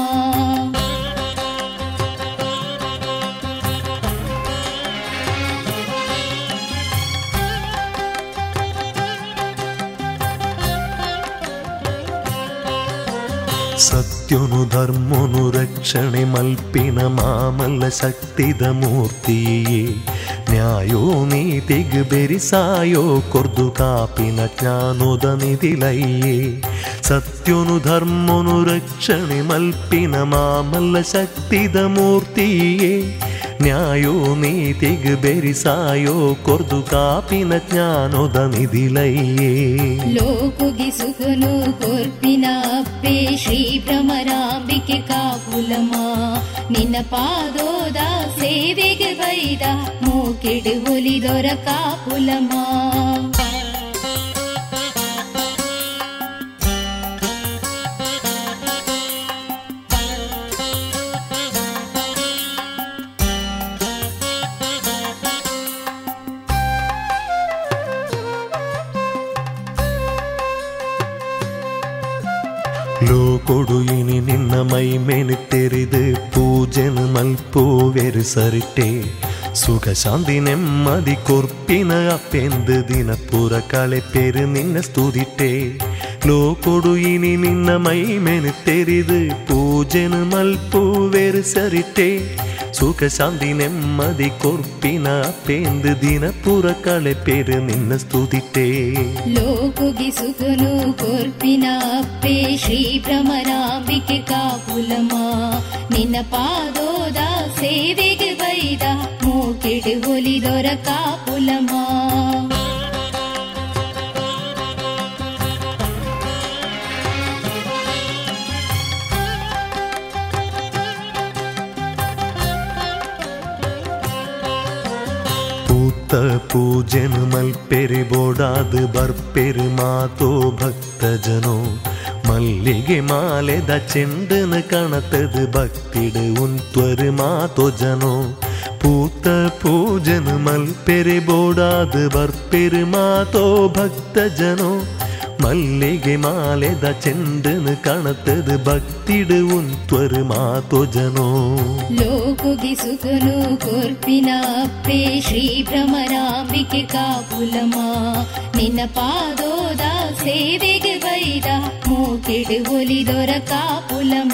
സത്യനു ധർമ്മനു രക്ഷണി മൽപ്പിന മാമല്ല ശക്തിതമൂർത്തിയെ ന്യായോ നീതിഗ് ബെരിസായോ കൊർദു കാപ്പിന ജ്ഞാനുത സത്യനു ധർമ്മനു മൽപ്പിന മാമല്ല ശക്തിതമൂർത്തിയെ ನ್ಯಾಯೋ ನೀತಿಗ್ ಬೆರಿಸಾಯೋ ಕೊರ್ದು ಕಾಪಿನ ಜ್ಞಾನೋದ ನಿಧಿಲಯ್ಯೇ ಲೋಕುಗಿ ಸುಖನು ಕೊರ್ಪಿನ ಅಪ್ಪೆ, ಶ್ರೀ ಭ್ರಮರಾಂಬಿಕೆ ಕಾಪುಲಮ ನಿನ್ನ ಪಾದೋದ ಸೇವೆಗೆ ಬೈದ ಮೂಕಿಡು ಒಲಿದೊರ ಕಾಪುಲಮ್ಮ ಲೋಕೊಡು ಇನಿ ನಿನ್ನ ಮೈ ಮೇನು ತೆರೆದು ಪೂಜೆನು ಮಲ್ಪೋವೆರು ಸರಿಟೆ ಸುಖ ಶಾಂತಿ ನೆಮ್ಮದಿ ಕೊರ್ಪಿನ ಅಪ್ಪೆಂದು ದಿನ ಪುರ ಕಳೆ ಪೆರು ನಿನ್ನ ಸ್ತುದಿಟ್ಟೆ ಲೋಕೊಡು ಇನಿ ನಿನ್ನ ಮೈ ಮೇನು ತೆರೆದು ಪೂಜೆನು ಮಲ್ಪೋವೆರು ಸರಿಟೆ ಸುಖ ಶಾಂತಿ ನೆಮ್ಮದಿ ಕೊರ್ಪಿನ ಪೇಂದು ದಿನ ಪುರ ಕಳೆ ಪೇರು ನಿನ್ನ ಸ್ತುತಿಟ್ಟೆ ಲೋಕುಗೆ ಸುಖನು ಕೊರ್ಪಿನ ಅಪ್ಪೆ ಶ್ರೀ ಭ್ರಮರಾಂಬಿಕೆ ಕಾಪುಲಮ ನಿನ್ನ ಪಾದೋದ ಸೇವೆಗೆ ಬೈದ ಮೂಕಿಡು ಒಲಿದೊರ ಕಾಪುಲಮ ಪೂಜೆನು ಮಲ್ಪೆರಿ ಬೋಡಾದು ಬರ್ಪೆರು ಮಾತೋ ಭಕ್ತ ಜನೋ ಮಲ್ಲಿಗೆ ಮಾಲೆದ ಚೆಂಡನ ಕಣತದು ಭಕ್ತಿಡು ಉಂತ್ವರು ಮಾತೋ ಜನೋ ಪೂತ ಪೂಜನು ಮಲ್ಪೆರಿ ಬೋಡಾದು ಬರ್ಪೆರು ಮಾತೋ ಭಕ್ತ ಜನೋ ಮಲ್ಲಿಗೆ ಮಾಲೆದ ಚೆಂಡನ ಕಣತದು ಭಕ್ತಿಡು ಉಂತ್ವರು ಮಾತೋ ಜನೋ ಲೋಕುಗೆ ಸುಖನು ಕೊರ್ಪಿನ ಅಪ್ಪೆ ಶ್ರೀ ಭ್ರಮರಾಂಬಿಕೆ ಕಾಪುಲಮ ನಿನ್ನ ಪಾದೋದ ಸೇವೆಗೆ ಬೈದ ಮೂಕಿಡು ಒಲಿದೊರ ಕಾಪುಲಮ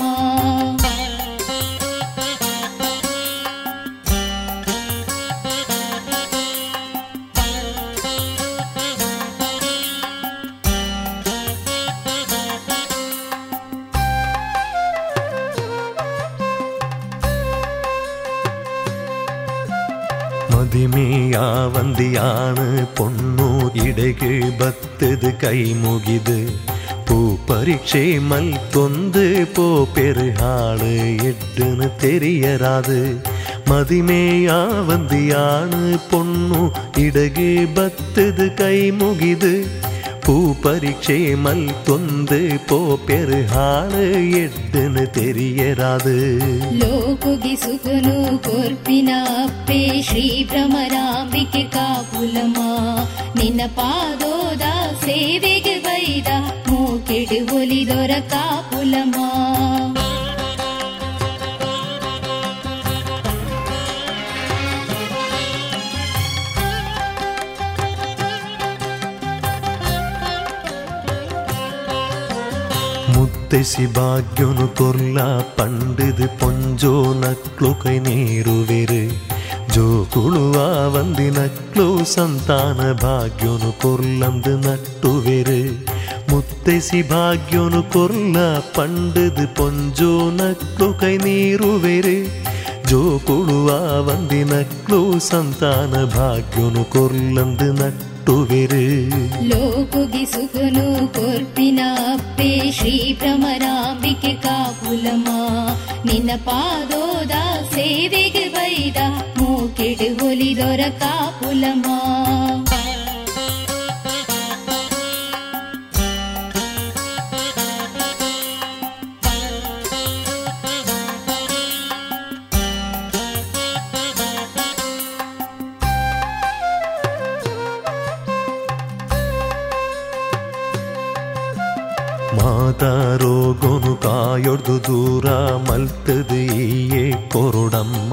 மதிமேயா வந்தியான பொண்ணு இடைகு பத்தது கை முகிது பூ பரீட்சை மல் தொந்து போ பெருகாளு எட்டுன்னு தெரியராது மதிமேயா ಪೂ ಪರೀಕ್ಷೆ ಮಲ್ತೊಂದು ಪೋ ಪೆರು ಹಾಳು ಎಡ್ಡನು ತೆರಿಯರಾದು ಲೋಕುಗಿ ಸುಗುನು ಕೊರ್ಪಿನ ಅಪ್ಪೆ ಶ್ರೀ ಭ್ರಮರಾಂಬಿಕೆ ಕಾಪುಲಮ ನಿನ್ನ ಪಾದೋದ ಸೇವೆಗೆ ಬೈದ ಮೂಕೆಡು ಒಲಿದೊರ ಕಾಪುಲಮ ಮುತ್ತೆಸಿ ಭಾಗ್ಯನು ಕೊರ್ಲ ಪಂಡಿದು ಪೊಂಜೋ ನಕ್ಲು ಕೈ ನೀರುವೆರು ಜೋ ಕುಳುವ ವಂದಿ ನಕ್ಲು ಸಂತಾನ ಭಾಗ್ಯನು ಕೊರ್ಲಂದು ನಟ್ಟುವೆರು ಮುತ್ತೆಸಿ ಭಾಗ್ಯನು ಕೊರ್ಲ ಪಂಡಿದು ಪೊಂಜೋ ನಕ್ಲು ಕೈ ನೀರುವೆರು ಜೋ ಕುಳುವ ವಂದಿ ನಕ್ಲು ಸಂತಾನ ಭಾಗ್ಯನು ಕೊರ್ಲಂದು ನಟ್ಟುವೆರು ಲೋಕುಗೆ ಸುಖನು ಕೊರ್ಪಿನ ಅಪ್ಪೆ ಶ್ರೀ ಭ್ರಮರಾಂಬಿಕೆ ಕಾಪುಲಮ ನಿನ್ನ ಪಾದೋದ ಸೇವೆಗೆ ಬೈದ ಮೂಕಿಡು ಒಲಿದೊರ ಕಾಪುಲಮ ಮಾತಾರೋಗೊನು ಕಾಯೊಡ್ದು ದೂರ ಮಲ್ತದು ಈಯೇ ಕೊರುಡಮ್ಮ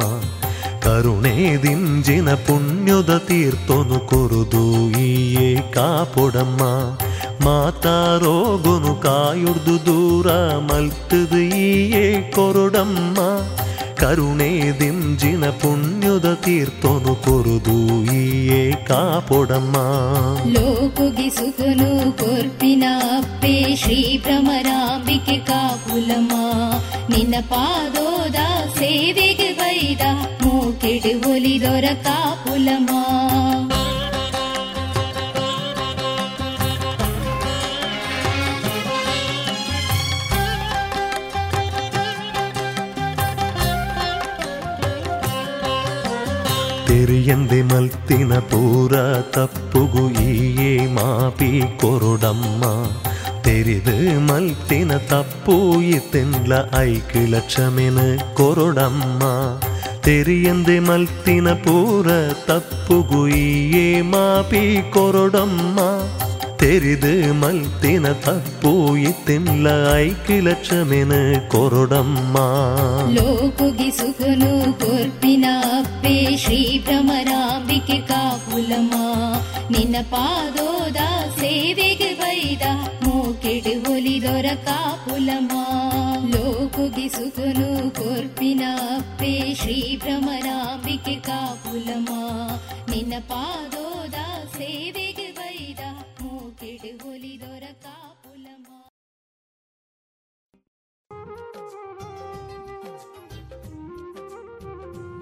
ಕರುಣೆ ದಿಂಜಿನ ಪುಣ್ಯದ ತೀರ್ಥನು ಕೊರುದು ಈಯೇ ಕಾಪೊಡಮ್ಮ ಮಾತಾರೋಗೊನು ಕಾಯೊಡ್ದು ದೂರ ಮಲ್ತದು ಈಯೇ ಕೊರುಡಮ್ಮ ಕರುಣೆ ದಿಂಜಿನ ಪುಣ್ಯದ ತೀರ್ಥನು ಕೊರುದು ಈಯೇ ಕಾಪೊಡಮ್ಮ ಲೋಕುಗೆ ಸುಖನು ಕೊರ್ಪಿನ ಅಪ್ಪೆ ಶ್ರೀ ಭ್ರಮರಾಂಬಿಕೆ ಕಾಪುಲಮ ನಿನ್ನ ಪಾದೋದ ಸೇವೆಗೆ ಬೈದ ಮೂಕಿಡು ಒಲಿದೊರ ಕಾಪುಲಮ ತೆರಿಯಂದೆ ಮಲ್ತಿನ ಪೂರ ತಪ್ಪುಗು ಈಯೇ ಮಾಪಿ ಕೊರುಡಮ್ಮ ತೆರಿದು ಮಲ್ತಿನ ತಪ್ಪು ಇತ್ತೆನ್ಲ ಐಕಿಳ ಕ್ಷಮೆನ ಕೊರುಡಮ್ಮ ತೆರಿಯಂದೆ ಮಲ್ತಿನ ಪೂರ ತಪ್ಪುಗು ಈಯೇ ಮಾಪಿ ಕೊರುಡಮ್ಮ തെരുത് മൽത്തിന തപ്പോയി തെമ്ലായിക്ക് ലക്ഷമെന് കൊറടമ്മ ലോകുകി സുഖനു കൊർപ്പിന അപ്പേ ശ്രീ ഭ്രമരാംബിಕೆ ಕಾಪುಲಮ್ಮ ನಿನ್ನ ಪಾದೋದ ಸೇವೆಗೆ ಬೈದ ಮೂಕಿಡು ಒಲಿದೊರ ಕಾಪುಲಮ್ಮ లోకుగి సుఖను కోర్పిన అప్పే శ్రీ భ్రమరాంబికి కాపులమా నిన్న పాదోదా సేవిక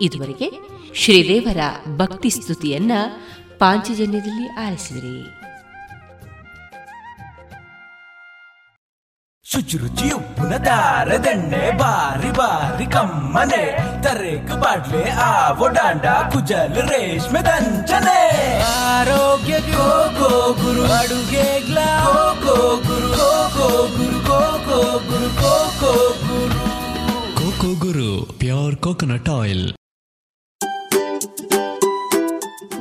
ಇದುವರೆಗೆ ಶ್ರೀದೇವರ ಭಕ್ತಿ ಸ್ತುತಿಯನ್ನ ಪಾಂಚಜನ್ಯದಲ್ಲಿ ಆಲಿಸಿದ್ರಿ. ಶುಚಿರುಚಿ ಉಪ್ಪಿನ ದಾರದೆಣ್ಣೆ ಬಾರಿ ಬಾರಿ ಕಮ್ಮನೆ ತರೇಕು ಬಾಡ್ಲೆ ಆವೋ ಡಾಂಡ ಕುಜಲ್ ರೇಷ್ಮೆ ದಂಚನೆ. ಆರೋಗ್ಯ ಗೋ ಗೋ ಗುರು ಅಡುಗೆ ಗ್ಲಾ ಕೋ ಗುರು ಕೋ ಗೋ ಗುರು ಕೋ ಕೋ ಗುರು ಕೋ ಕೋ ಗುರು. Coco Guru pure coconut oil.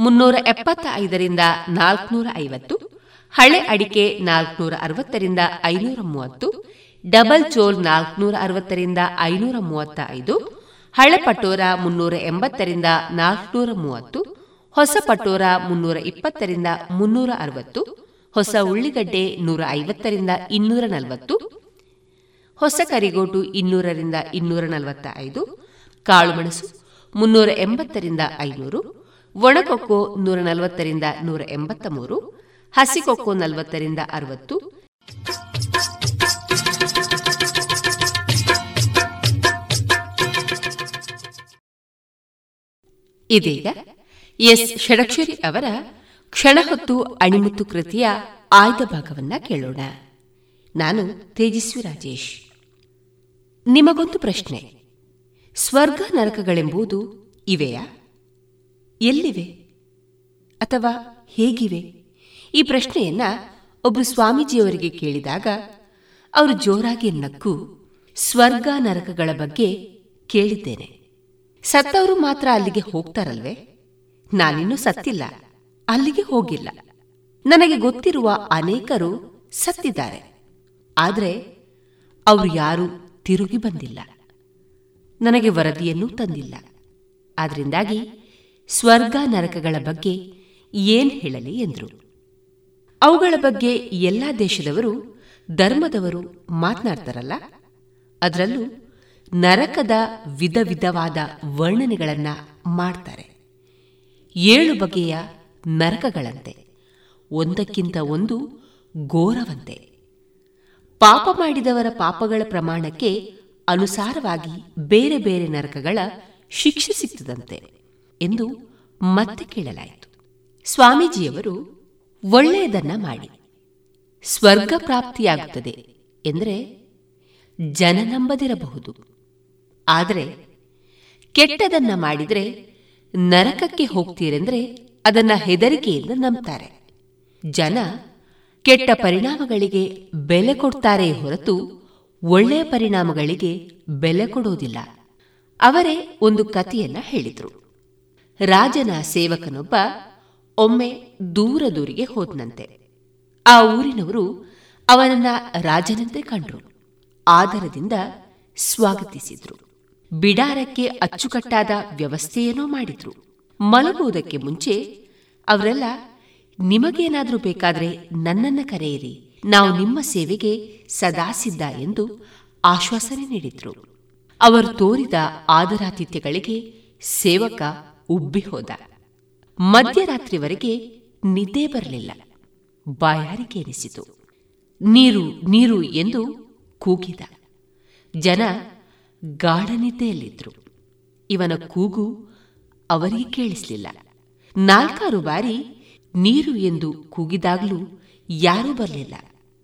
ಮುನ್ನೂರ ಎಪ್ಪತ್ತ ಐದರಿಂದ ನಾಲ್ಕನೂರ ಐವತ್ತು ಹಳೆ ಅಡಿಕೆ ನಾಲ್ಕನೂರ ಅರವತ್ತರಿಂದ ಐನೂರ ಮೂವತ್ತು ಡಬಲ್ ಚೋಲ್ ನಾಲ್ಕನೂರ ಅರವತ್ತರಿಂದ ಐನೂರ ಮೂವತ್ತ ಐದು ಹಳೆ ಪಟೋರ ಮುನ್ನೂರ ಎಂಬತ್ತರಿಂದ ನಾಲ್ಕನೂರ ಮೂವತ್ತು ಹೊಸ ಪಟೋರ ಮುನ್ನೂರ ಇಪ್ಪತ್ತರಿಂದ ಮುನ್ನೂರ ಅರವತ್ತು ಹೊಸ ಉಳ್ಳಿಗಡ್ಡೆ ನೂರ ಐವತ್ತರಿಂದ ಇನ್ನೂರ ನಲವತ್ತು ಹೊಸ ಕರಿಗೋಟು ಇನ್ನೂರರಿಂದ ಇನ್ನೂರ ನಲವತ್ತ ಐದು ಕಾಳುಮೆಣಸು ಮುನ್ನೂರ ಎಂಬತ್ತರಿಂದ ಐನೂರು ಒಣಕೊಕ್ಕೋ ನೂರ ನಲವತ್ತರಿಂದ ನೂರ ಎಂಬತ್ತ ಮೂರು ಹಸಿಕೊಕ್ಕೋ ನಲವತ್ತರಿಂದ ಅರವತ್ತು. ಇದೀಗ ಎಸ್ ಷಡಕ್ಷರಿ ಅವರ ಕ್ಷಣಹೊತ್ತು ಅಣಿಮುತ್ತು ಕೃತಿಯ ಆಯ್ದ ಭಾಗವನ್ನ ಕೇಳೋಣ. ನಾನು ತೇಜಸ್ವಿ ರಾಜೇಶ್. ನಿಮಗೊಂದು ಪ್ರಶ್ನೆ. ಸ್ವರ್ಗ ನರಕಗಳೆಂಬುದು ಇವೆಯಾ? ಎಲ್ಲಿವೆ? ಅಥವಾ ಹೇಗಿವೆ? ಈ ಪ್ರಶ್ನೆಯನ್ನ ಒಬ್ಬ ಸ್ವಾಮೀಜಿಯವರಿಗೆ ಕೇಳಿದಾಗ ಅವರು ಜೋರಾಗಿ ನಕ್ಕು ಸ್ವರ್ಗ ನರಕಗಳ ಬಗ್ಗೆ ಕೇಳಿದ್ದೇನೆ. ಸತ್ತವರು ಮಾತ್ರ ಅಲ್ಲಿಗೆ ಹೋಗ್ತಾರಲ್ವೇ? ನಾನಿನ್ನೂ ಸತ್ತಿಲ್ಲ, ಅಲ್ಲಿಗೆ ಹೋಗಿಲ್ಲ. ನನಗೆ ಗೊತ್ತಿರುವ ಅನೇಕರು ಸತ್ತಿದ್ದಾರೆ. ಆದರೆ ಅವರು ಯಾರೂ ತಿರುಗಿ ಬಂದಿಲ್ಲ. ನನಗೆ ವರದಿಯನ್ನೂ ತಂದಿಲ್ಲ. ಆದ್ರಿಂದಾಗಿ ಸ್ವರ್ಗ ನರಕಗಳ ಬಗ್ಗೆ ಏನ್ ಹೇಳಲಿ ಎಂದರು. ಅವುಗಳ ಬಗ್ಗೆ ಎಲ್ಲ ದೇಶದವರು, ಧರ್ಮದವರು ಮಾತನಾಡ್ತಾರಲ್ಲ? ಅದರಲ್ಲೂ ನರಕದ ವಿಧ ವಿಧವಾದ ವರ್ಣನೆಗಳನ್ನ ಮಾಡ್ತಾರೆ. ಏಳು ಬಗೆಯ ನರಕಗಳಂತೆ. ಒಂದಕ್ಕಿಂತ ಒಂದು ಘೋರವಂತೆ. ಪಾಪ ಮಾಡಿದವರ ಪಾಪಗಳ ಪ್ರಮಾಣಕ್ಕೆ ಅನುಸಾರವಾಗಿ ಬೇರೆ ಬೇರೆ ನರಕಗಳ ಶಿಕ್ಷೆ ಸಿಗ್ತದಂತೆ ಎಂದು ಮತ್ತೆ ಕೇಳಲಾಯಿತು. ಸ್ವಾಮೀಜಿಯವರು ಒಳ್ಳೆಯದನ್ನ ಮಾಡಿ. ಸ್ವರ್ಗ ಪ್ರಾಪ್ತಿಯಾಗುತ್ತದೆ ಎಂದರೆ ಜನ ನಂಬದಿರಬಹುದು. ಆದರೆ ಕೆಟ್ಟದನ್ನ ಮಾಡಿದರೆ ನರಕಕ್ಕೆ ಹೋಗ್ತೀರೆಂದ್ರೆ ಅದನ್ನ ಹೆದರಿಕೆಯಿಂದ ನಂಬ್ತಾರೆ. ಜನ ಕೆಟ್ಟ ಪರಿಣಾಮಗಳಿಗೆ ಬೆಲೆ ಕೊಡ್ತಾರೆ ಹೊರತು ಒಳ್ಳೆಯ ಪರಿಣಾಮಗಳಿಗೆ ಬೆಲೆ ಕೊಡೋದಿಲ್ಲ. ಅವರೇ ಒಂದು ಕಥೆಯನ್ನ ಹೇಳಿದ್ರು. ರಾಜನ ಸೇವಕನೊಬ್ಬ ಒಮ್ಮೆ ದೂರ ದೂರಿಗೆ ಹೋದನಂತೆ. ಆ ಊರಿನವರು ಅವನನ್ನ ರಾಜನಂತೆ ಕಂಡ್ರು. ಆದರದಿಂದ ಸ್ವಾಗತಿಸಿದ್ರು. ಬಿಡಾರಕ್ಕೆ ಅಚ್ಚುಕಟ್ಟಾದ ವ್ಯವಸ್ಥೆಯೇನೋ ಮಾಡಿದ್ರು. ಮಲಗುವುದಕ್ಕೆ ಮುಂಚೆ ಅವರೆಲ್ಲ, ನಿಮಗೇನಾದರೂ ಬೇಕಾದ್ರೆ ನನ್ನನ್ನ ಕರೆಯಿರಿ. ನಾವು ನಿಮ್ಮ ಸೇವೆಗೆ ಸದಾ ಸಿದ್ಧ ಎಂದು ಆಶ್ವಾಸನೆ ನೀಡಿದ್ರು. ಅವರು ತೋರಿದ ಆದರಾತಿಥ್ಯಗಳಿಗೆ ಸೇವಕ ಉಬ್ಬಿ ಹೋದ. ಮಧ್ಯರಾತ್ರಿವರೆಗೆ ನಿದ್ದೆ ಬರಲಿಲ್ಲ. ಬಾಯಾರಿಕೆ ಎನಿಸಿತು ನೀರು ನೀರು ಎಂದು ಕೂಗಿದ. ಜನ ಗಾಢನಿದ್ದೆಯಲ್ಲಿದ್ರು. ಇವನ ಕೂಗು ಅವರಿಗೆ ಕೇಳಿಸಲಿಲ್ಲ. ನಾಲ್ಕಾರು ಬಾರಿ ನೀರು ಎಂದು ಕೂಗಿದಾಗಲೂ ಯಾರೂ ಬರಲಿಲ್ಲ.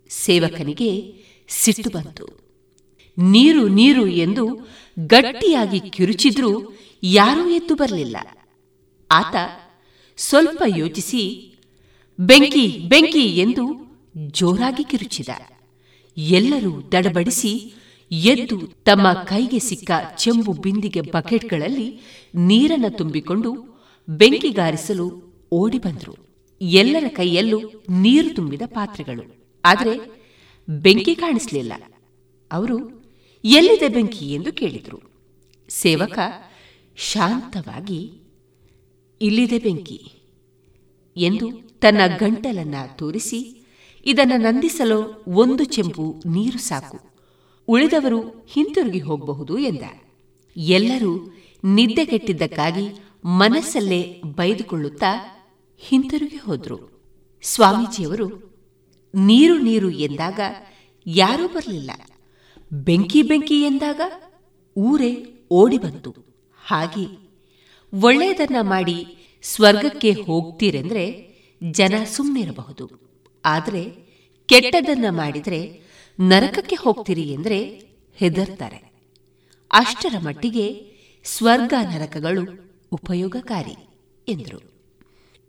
ಸೇವಕನಿಗೆ ಸಿಟ್ಟು ಬಂತು. ನೀರು ನೀರು ಎಂದು ಗಟ್ಟಿಯಾಗಿ ಕಿರುಚಿದ್ರೂ ಯಾರೂ ಎದ್ದು ಬರಲಿಲ್ಲ. ಆತ ಸ್ವಲ್ಪ ಯೋಚಿಸಿ, ಬೆಂಕಿ ಬೆಂಕಿ ಎಂದು ಜೋರಾಗಿ ಕಿರುಚಿದ. ಎಲ್ಲರೂ ದಡಬಡಿಸಿ ಎದ್ದು ತಮ್ಮ ಕೈಗೆ ಸಿಕ್ಕ ಚೆಂಬು ಬಿಂದಿಗೆ ಬಕೆಟ್ಗಳಲ್ಲಿ ನೀರನ್ನು ತುಂಬಿಕೊಂಡು ಬೆಂಕಿಗಾರಿಸಲು ಓಡಿ ಬಂದರು. ಎಲ್ಲರ ಕೈಯಲ್ಲೂ ನೀರು ತುಂಬಿದ ಪಾತ್ರೆಗಳು. ಆದರೆ ಬೆಂಕಿ ಕಾಣಿಸಲಿಲ್ಲ. ಅವರು, ಎಲ್ಲಿದೆ ಬೆಂಕಿ? ಎಂದು ಕೇಳಿದರು. ಸೇವಕ ಶಾಂತವಾಗಿ ಇಲ್ಲಿದೆ ಬೆಂಕಿ. ಎಂದು ತನ್ನ ಗಂಟಲನ್ನ ತೋರಿಸಿ, ಇದನ್ನು ನಂದಿಸಲು ಒಂದು ಚೆಂಪು ನೀರು ಸಾಕು. ಉಳಿದವರು ಹಿಂತಿರುಗಿ ಹೋಗಬಹುದು ಎಂದ. ಎಲ್ಲರೂ ನಿದ್ದೆಗೆಟ್ಟಿದ್ದಕ್ಕಾಗಿ ಮನಸ್ಸಲ್ಲೇ ಬೈದುಕೊಳ್ಳುತ್ತಾ ಹಿಂತಿರುಗಿ ಹೋದ್ರು. ಸ್ವಾಮೀಜಿಯವರು ನೀರು ನೀರು ಎಂದಾಗ ಯಾರೂ ಬರಲಿಲ್ಲ. ಬೆಂಕಿ ಬೆಂಕಿ ಎಂದಾಗ ಊರೇ ಓಡಿ ಬಂತು. ಹಾಗೆ ಒಳ್ಳೆಯದನ್ನ ಮಾಡಿ ಸ್ವರ್ಗಕ್ಕೆ ಹೋಗ್ತೀರೆಂದ್ರೆ ಜನ ಸುಮ್ಮನಿರಬಹುದು ಆದರೆ ಕೆಟ್ಟದನ್ನ ಮಾಡಿದರೆ ನರಕಕ್ಕೆ ಹೋಗ್ತೀರಿ ಎಂದರೆ ಹೆದರ್ತಾರೆ. ಅಷ್ಟರ ಮಟ್ಟಿಗೆ ಸ್ವರ್ಗ ನರಕಗಳು ಉಪಯೋಗಕಾರಿ ಎಂದರು.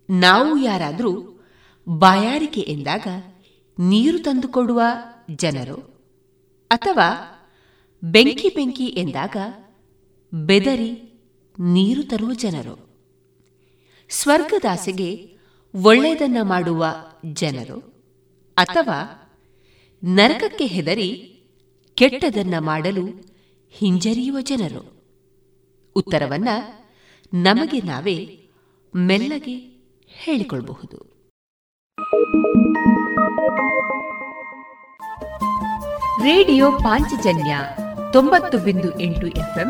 ನಾವು ಯಾರಾದರೂ ಬಾಯಾರಿಕೆ ಎಂದಾಗ ನೀರು ತಂದುಕೊಡುವ ಜನರು ಅಥವಾ ಬೆಂಕಿ ಬೆಂಕಿ ಎಂದಾಗ ಬೆದರಿ ನೀರು ತರುವ ಜನರು. ಸ್ವರ್ಗದಾಸೆಗೆ ಒಳ್ಳೆಯದನ್ನ ಮಾಡುವ ಜನರು. ಅಥವಾ ನರಕಕ್ಕೆ ಹೆದರಿ ಕೆಟ್ಟದನ್ನ ಮಾಡಲು ಹಿಂಜರಿಯುವ ಜನರು. ಉತ್ತರವನ್ನ ನಮಗೆ ನಾವೇ ಮೆಲ್ಲಗೆ ಹೇಳಿಕೊಳ್ಳಬಹುದು ರೇಡಿಯೋ ಪಾಂಚಜನ್ಯ ತೊಂಬತ್ತು ಬಿಂದು ಎಂಟು ಎಫ್ಎಂ